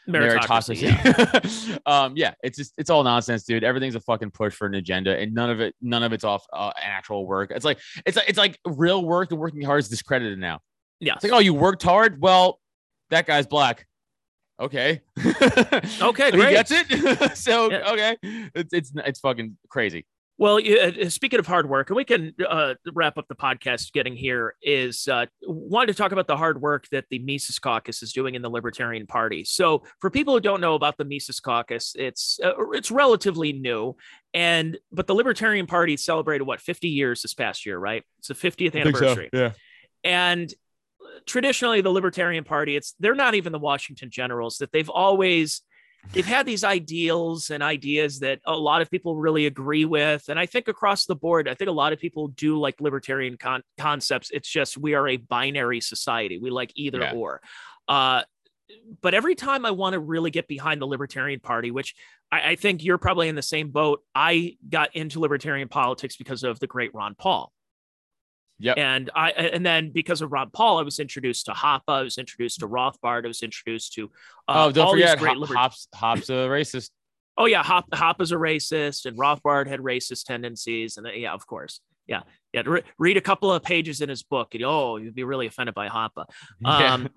Meritocracy. yeah. um, yeah, it's just it's all nonsense, dude. Everything's a fucking push for an agenda, and none of it, none of it's off uh, actual work. It's like it's like it's like real work and working hard is discredited now. Yeah. It's like, oh, you worked hard. Well, that guy's black. Okay. Okay, So he gets it. so Yeah. okay, it's it's it's fucking crazy. Well, you- uh, speaking of hard work, and we can uh, wrap up the podcast getting here, is uh, wanted to talk about the hard work that the Mises Caucus is doing in the Libertarian Party. So, for people who don't know about the Mises Caucus, it's uh, it's relatively new, and but the Libertarian Party celebrated what 50 years this past year, right? It's the 50th anniversary, Yeah. and traditionally the Libertarian Party, it's they're not even the Washington Generals that they've always they've had these ideals and ideas that a lot of people really agree with and i think across the board i think a lot of people do like libertarian con- concepts. It's just we are a binary society. We like either Yeah. or. Uh, but every time i want to really get behind the libertarian party which I, I think you're probably in the same boat i got into libertarian politics because of the great ron paul Yep. and I and then because of Ron Paul, I was introduced to Hoppe, I was introduced to Rothbard, I was introduced to uh, oh, don't forget, Hop, liber- Hops Hops a racist. Oh yeah, Hop Hop is a racist, and Rothbard had racist tendencies, and uh, yeah, of course, yeah, yeah. Re- read a couple of pages in his book, and oh, you'd be really offended by Hoppe. Yeah. Um,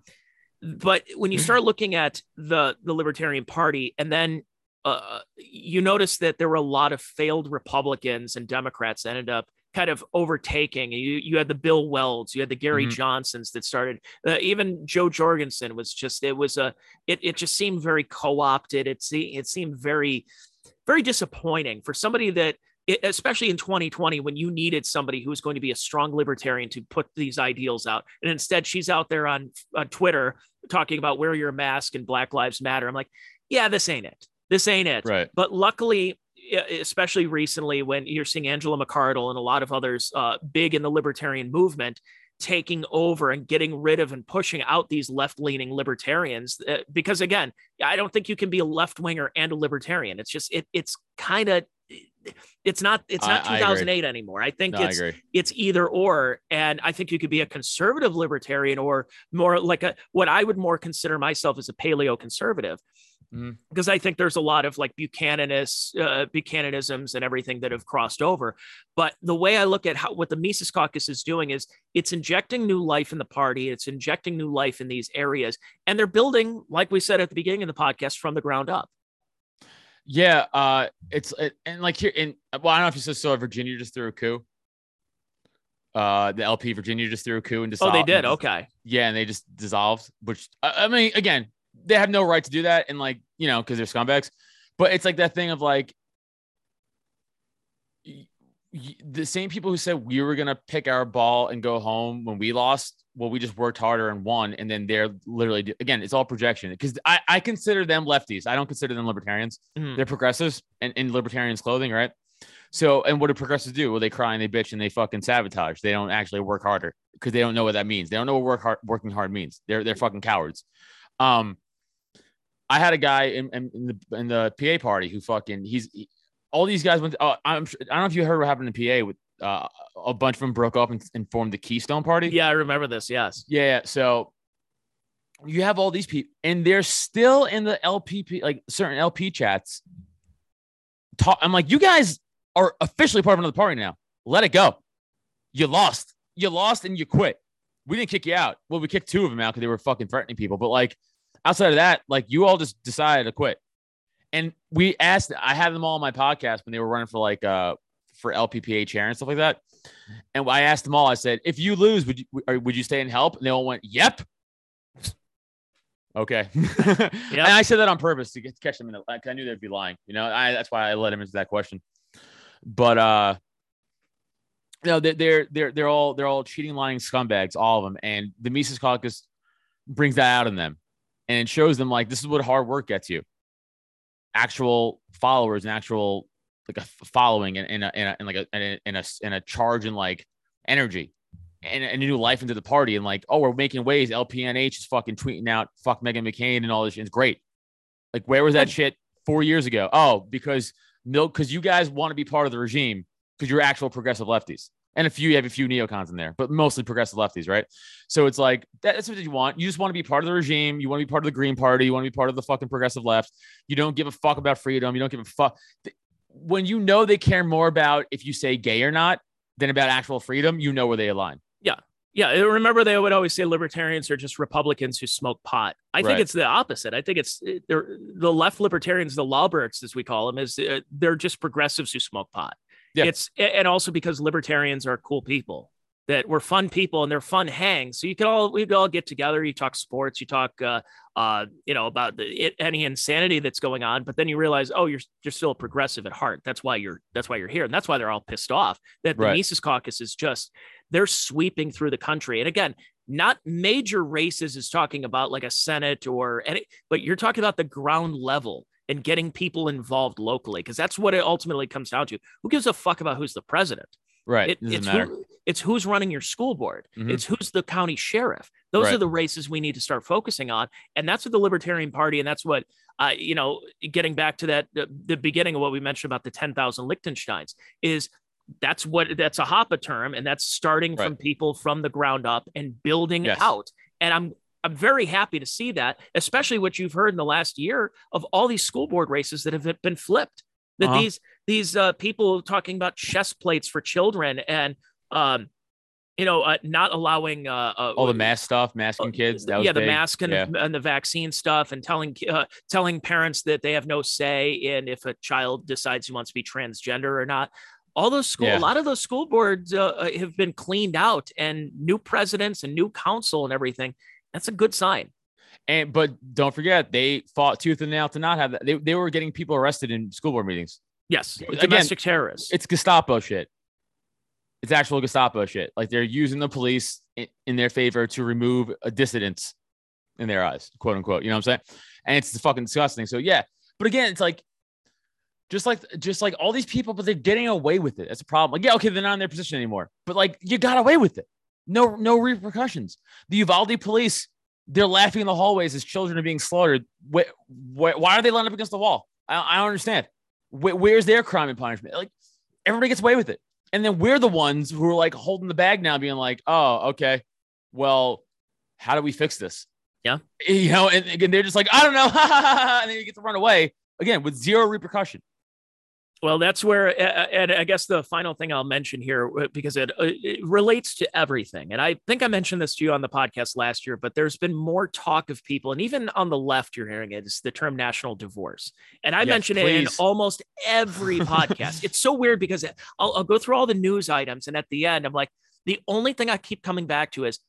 but when you start looking at the the Libertarian Party, and then uh, you notice that there were a lot of failed Republicans and Democrats that ended up kind of overtaking. You you had the Bill Welds, you had the Gary Mhm. Johnsons that started. Uh, even Jo Jorgensen was just it was a it it just seemed very co-opted. It se- it seemed very very disappointing for somebody that especially in 2020 when you needed somebody who was going to be a strong libertarian to put these ideals out and instead she's out there on, on twitter talking about wear your mask and black lives matter i'm like yeah this ain't it this ain't it Right. but luckily especially recently when you're seeing angela mcardle and a lot of others uh, big in the libertarian movement taking over and getting rid of and pushing out these left-leaning libertarians uh, because again i don't think you can be a left-winger and a libertarian it's just it, it's kind of it's not it's not I- I 2008 anymore i think No, it's agree. it's either or and i think you could be a conservative libertarian or more like a what i would more consider myself as a paleo conservative. Because i think there's a lot of like buchananist uh, buchananisms and everything that have crossed over but the way i look at how what the mises caucus is doing is it's injecting new life in the party it's injecting new life in these areas and they're building like we said at the beginning of the podcast from the ground up Yeah, uh, it's it, and like here in well, I don't know if you saw, so Virginia just threw a coup. Uh, the LP Virginia just threw a coup and dissolved. oh they did okay Yeah, and they just dissolved. Which I, I mean, again, they have no right to do that, and like you know, because they're scumbags. But it's like that thing of like the same people who said we were gonna pick our ball and go home when we lost. Well, we just worked harder and won, and then they're literally again, it's all projection. Because I, I consider them lefties. I don't consider them libertarians. Mhm. They're progressives and in libertarians clothing, right? So, and what do progressives do? Well, they cry and they bitch and they fucking sabotage. They don't actually work harder because they don't know what that means. They don't know what work hard, working hard means. They're they're fucking cowards. Um, I had a guy in, in, in the in the PA party who fucking he's he- all these guys went. Uh, I'm I don't know if you heard what happened in PA with uh, a bunch of them broke up and, and formed the Keystone Party. yeah i remember this yes Yeah. So you have all these people, and they're still in the LPP, like certain LP chats. Talk, I'm like, you guys are officially part of another party now. Let it go. You lost. You lost and you quit. We didn't kick you out. Well, we kicked two of them out because they were fucking threatening people. But like outside of that, like you all just decided to quit. And we asked, I had them all on my podcast when they were running for like uh for LPPA chair and stuff like that. And I asked them all, I said, if you lose, would you would you stay and help? And they all went, Yep. Okay. And I said that on purpose to get to catch them in the like, I knew they'd be lying. You know, I that's why I let him into that question. But uh no, they're they're they're all they're all cheating, lying scumbags, all of them. And the Mises Caucus brings that out in them and it shows them like this is what hard work gets you. Actual followers and actual like a following and, and, a, and, a, and like a, and a, and a, and a charge and like energy and, and a new life into the party. And like, oh, we're making waves. LPNH is fucking tweeting out, fuck Meghan McCain and all this shit. It's great. Like, where was that shit four years ago? Oh, because milk, because you guys want to be part of the regime because you're actual progressive lefties. And a few, you have a few neocons in there, but mostly progressive lefties, right? So it's like that's what you want. You just want to be part of the regime. You want to be part of the Green Party. You want to be part of the fucking progressive left. You don't give a fuck about freedom. You don't give a fuck. When you know they care more about if you say gay or not than about actual freedom, you know where they align. Yeah, Yeah, remember they would always say libertarians are just Republicans who smoke pot. I think Right. it's the opposite. I think it's eh, they're the left libertarians, the lawbirds as we call them, is uh, they're just progressives who smoke pot. Yeah. It's and also because libertarians are cool people that we're fun people and they're fun hangs. So you could all we could all get together. You talk sports, you talk uh, uh, you know about the it, any insanity that's going on, but then you realize oh you're you're still a progressive at heart. That's why you're that's why you're here, and that's why they're all pissed off that the Right. Mises Caucus is just they're sweeping through the country. And again, not major races is talking about like a Senate or any, but you're talking about the ground level and getting people involved locally because that's what it ultimately comes down to. Who gives a fuck about who's the president? Right. It, it's who, it's who's running your school board. Mhm. It's who's the county sheriff. Those Right. are the races we need to start focusing on, and that's what the Libertarian Party and that's what uh, you know. Getting back to that, the, the beginning of what we mentioned about the ten thousand Liechtensteins is that's what that's a Hoppe term, and that's starting from people from the ground up and building Yes. out. And I'm I'm very happy to see that, especially what you've heard in the last year of all these school board races that have been flipped. That Uh-huh. these these uh, people talking about chest plates for children and um, you know, uh, not allowing uh, uh, All the mask stuff, masking kids. That was yeah, the big. mask and, Yeah. and the vaccine stuff, and telling uh, telling parents that they have no say in if a child decides he wants to be transgender or not. All those school, Yeah. a lot of those school boards uh, uh, have been cleaned out, and new presidents and new council and everything. That's a good sign. And but don't forget, they fought tooth and nail to not have that. They, they were getting people arrested in school board meetings. Yes, Again, domestic terrorists. It's Gestapo shit. It's actual Gestapo shit. Like they're using the police in, in their favor to remove a dissidents in their eyes, quote unquote. You know what I'm saying? And it's fucking disgusting. So yeah, but again, it's like just like just like all these people, but they're getting away with it. That's a problem. Like yeah, okay, they're not in their position anymore, but like you got away with it. No, no repercussions. The Uvalde police, they're laughing in the hallways as children are being slaughtered. Wh- wh- why are they lined up against the wall? I, I don't understand. Wh- where's their crime and punishment? Like everybody gets away with it. And then we're the ones who are like holding the bag now, being like, oh, okay, well, how do we fix this? Yeah. You know, and again, they're just like, I don't know. and then you get to run away again with zero repercussion. Well, that's where, and I guess the final thing I'll mention here, uh, because it, uh, it relates to everything. And I think I mentioned this to you on the podcast last year, but there's been more talk of people, and even on the left, you're hearing it, is the term national divorce. And I Yes, mention it in almost every podcast. It's so weird because I'll, I'll go through all the news items, and at the end, I'm like, the only thing I keep coming back to is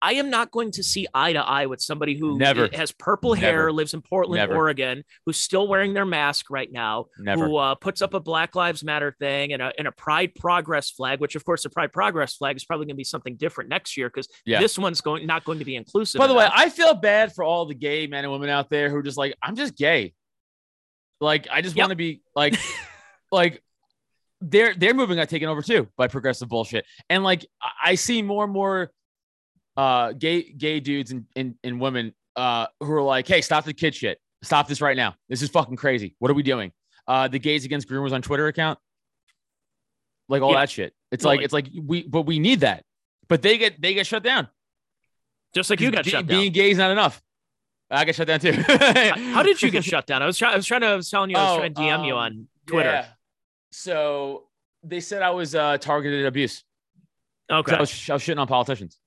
I am not going to see eye to eye with somebody who Never. has purple hair, lives in Portland, Never. Oregon, who's still wearing their mask right now, Never. who uh, puts up a Black Lives Matter thing and a, and a Pride Progress flag, which of course the Pride Progress flag is probably going to be something different next year because Yeah. this one's going not going to be inclusive. By the way. I feel bad for all the gay men and women out there who are just like, I'm just gay. Like, I just Yep. want to be like, like they're they're moving got taken over too by progressive bullshit. And like I see more and more uh gay gay dudes and, and, and women uh who are like, hey, stop the kid shit. Stop this right now. This is fucking crazy. What are we doing? Uh the gays against groomers on Twitter account. Like all Yeah. that shit. It's Well, like it's like we but we need that. But they get they get shut down. just like you got Be- shut down. Being gay is not enough. I got shut down too. How did you get shut down? I was trying. I was trying to. I was telling you. I was Oh, trying to DM you um, on Twitter. Yeah. So they said I was uh, targeted abuse. Okay. I was, I was shitting on politicians.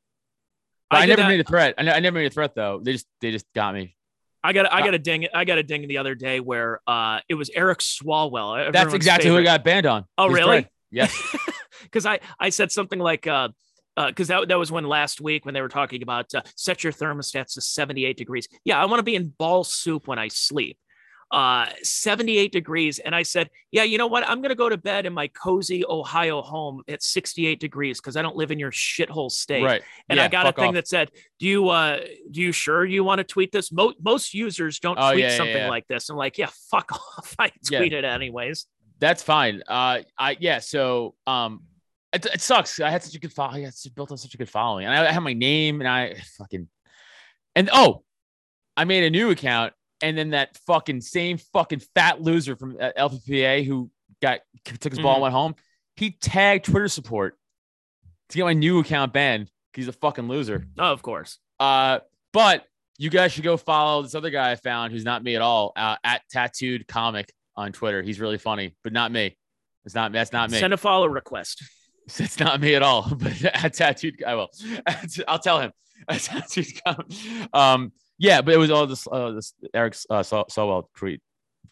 I I, never that- made a threat. I, never made a threat though. They just they just got me. I got. I uh, got a ding. I got a ding the other day where uh it was Eric Swalwell. That's everyone's exactly who I got banned on. Oh, His really? thread. Yes. because I I said something like uh because that, that was when last week when they were talking about uh, set your thermostats to 78 degrees. Yeah, I want to be in ball soup when I sleep. Uh, 78 degrees. And I said, yeah, you know what? I'm going to go to bed in my cozy Ohio home at 68 degrees because I don't live in your shithole state. right. And Yeah, I got a thing off. that said, "Do you uh do you sure you want to tweet this?" Mo- most users don't Oh, tweet yeah, something yeah. like this. I'm like, "Yeah, fuck off. I tweet it anyways." That's fine. Uh, I yeah. So um, it, it sucks. I had such a good follow. I built on such a good following, and I, I had my name, and I fucking, and oh, I made a new account, and then that fucking same fucking fat loser from uh, LPPA who got took his ball Mhm. and went home. He tagged Twitter support to get my new account banned. He's a fucking loser. Oh, of course. Uh, but you guys should go follow this other guy I found who's not me at all. Uh, at tattooed comic on Twitter. He's really funny, but not me. It's not. That's not me. Send a follow request. It's not me at all. But at tattooed, I will. I'll tell him. At tattooed comic. Um, yeah, but it was all this. Uh, this Eric uh, so Sowell tweet,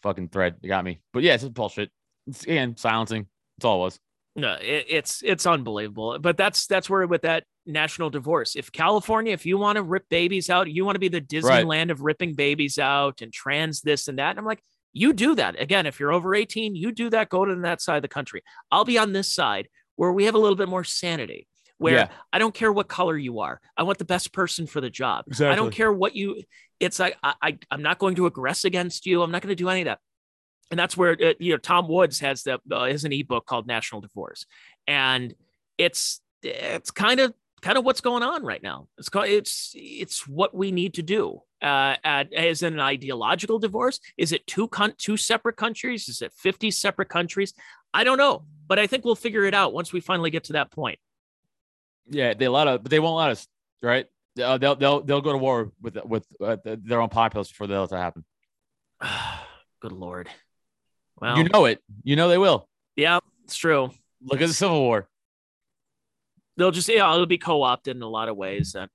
fucking thread. It got me. But yeah, it's just bullshit. It's, again, silencing. That's all it was. No, it, it's it's unbelievable. But that's that's where with that national divorce. If California, if you want to rip babies out, you want to be the Disneyland of ripping babies out and trans this and that. And I'm like, you do that again. If you're over 18, you do that. Go to that side of the country. I'll be on this side where we have a little bit more sanity. Where Yeah. I don't care what color you are. I want the best person for the job. I don't care what you. It's like I, I I'm not going to aggress against you. I'm not going to do any of that. And that's where uh, you know Tom Woods has the uh, has an ebook called National Divorce, and it's it's kind of kind of what's going on right now. It's called it's it's what we need to do. Uh, at, as in an ideological divorce, is it two con- two separate countries? Is it fifty separate countries? I don't know, but I think we'll figure it out once we finally get to that point. Yeah, they let us, but they won't let us. Right? Uh, they'll they'll they'll go to war with with uh, their own populace before they let that happen. Good lord. Well, you know it. You know they will. yeah, it's true. Look at the Civil War. They'll just yeah, it'll be co-opted in a lot of ways. Yeah.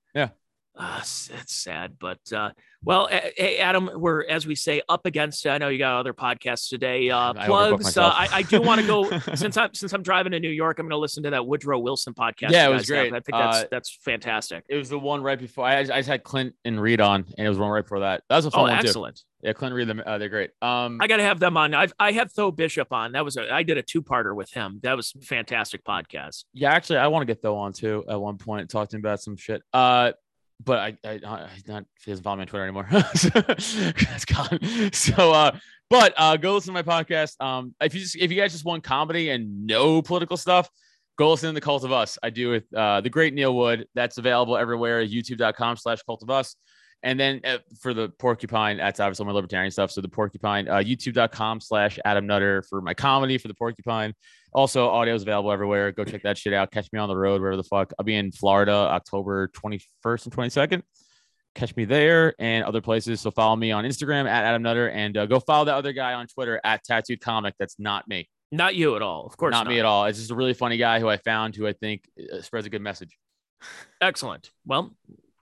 Uh, it's sad, but uh, well, hey, Adam, we're as we say up against. I know you got other podcasts today. Uh, I plugs. Uh. I, I do want to go since I'm since I'm driving to New York. I'm going to listen to that Woodrow Wilson podcast. Yeah, it was guys have. great. I think that's Uh, that's fantastic. It was the one right before. I, I just had Clint and Reed on, and it was one right before that. That was a fun Oh, one too. excellent. Yeah, Clint and Reed, them- uh, they're great. Um, I got to have them on. I've I have Tho Bishop on. That was a I did a two parter with him. That was fantastic podcast. yeah, actually, I want to get Tho on too at one point, talk to him about some shit. Uh, but I, I, I he's not, he doesn't follow me on Twitter anymore. That's gone. So, uh, but uh, go listen to my podcast. Um, if you just, if you guys just want comedy and no political stuff, go listen to the Cult of Us. I do with uh, the great Neil Wood. That's available everywhere. YouTube.com slash Cult of Us. And then uh, for the porcupine, that's obviously my libertarian stuff. So the porcupine, uh, youtube.com slash Adam Nutter for my comedy for the porcupine. Also, audio is available everywhere. Go check that shit out. Catch me on the road, wherever the fuck. I'll be in Florida October 21st and 22nd. Catch me there and other places. So follow me on Instagram at Adam Nutter and uh, go follow that other guy on Twitter at Tattooed Comic. That's not me. Not you at all, of course. Not, me at all. It's just a really funny guy who I found who I think uh, spreads a good message. Excellent. Well,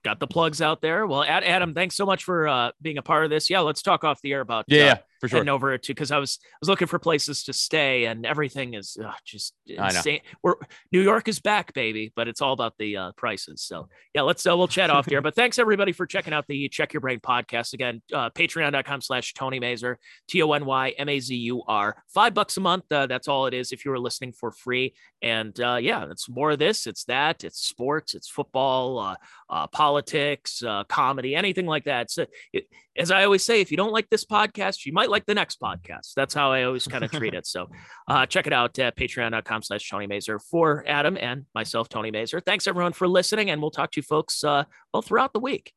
got the plugs out there. Well, Adam, thanks so much for uh, being a part of this. Yeah, let's talk off the air about Yeah, uh, yeah for sure. heading over to because I was I was looking for places to stay and everything is uh, just insane. We're New York is back, baby, but it's all about the uh, prices. So yeah, let's uh, we'll chat off here. But thanks everybody for checking out the Check Your Brain podcast again. Uh, Patreon.com slash Tony Mazur T O N Y M A Z U R. Five bucks a month. Uh, that's all it is if you were listening for free. And uh, yeah, it's more of this. It's that. It's sports. It's football. Uh, uh, politics, uh, comedy, anything like that. So, it, as I always say, if you don't like this podcast, you might like the next podcast. That's how I always kind of treat it. So, uh, check it out at patreon.com slash Tony Mazur for Adam and myself, Tony Mazur. Thanks everyone for listening, and we'll talk to you folks uh, well throughout the week.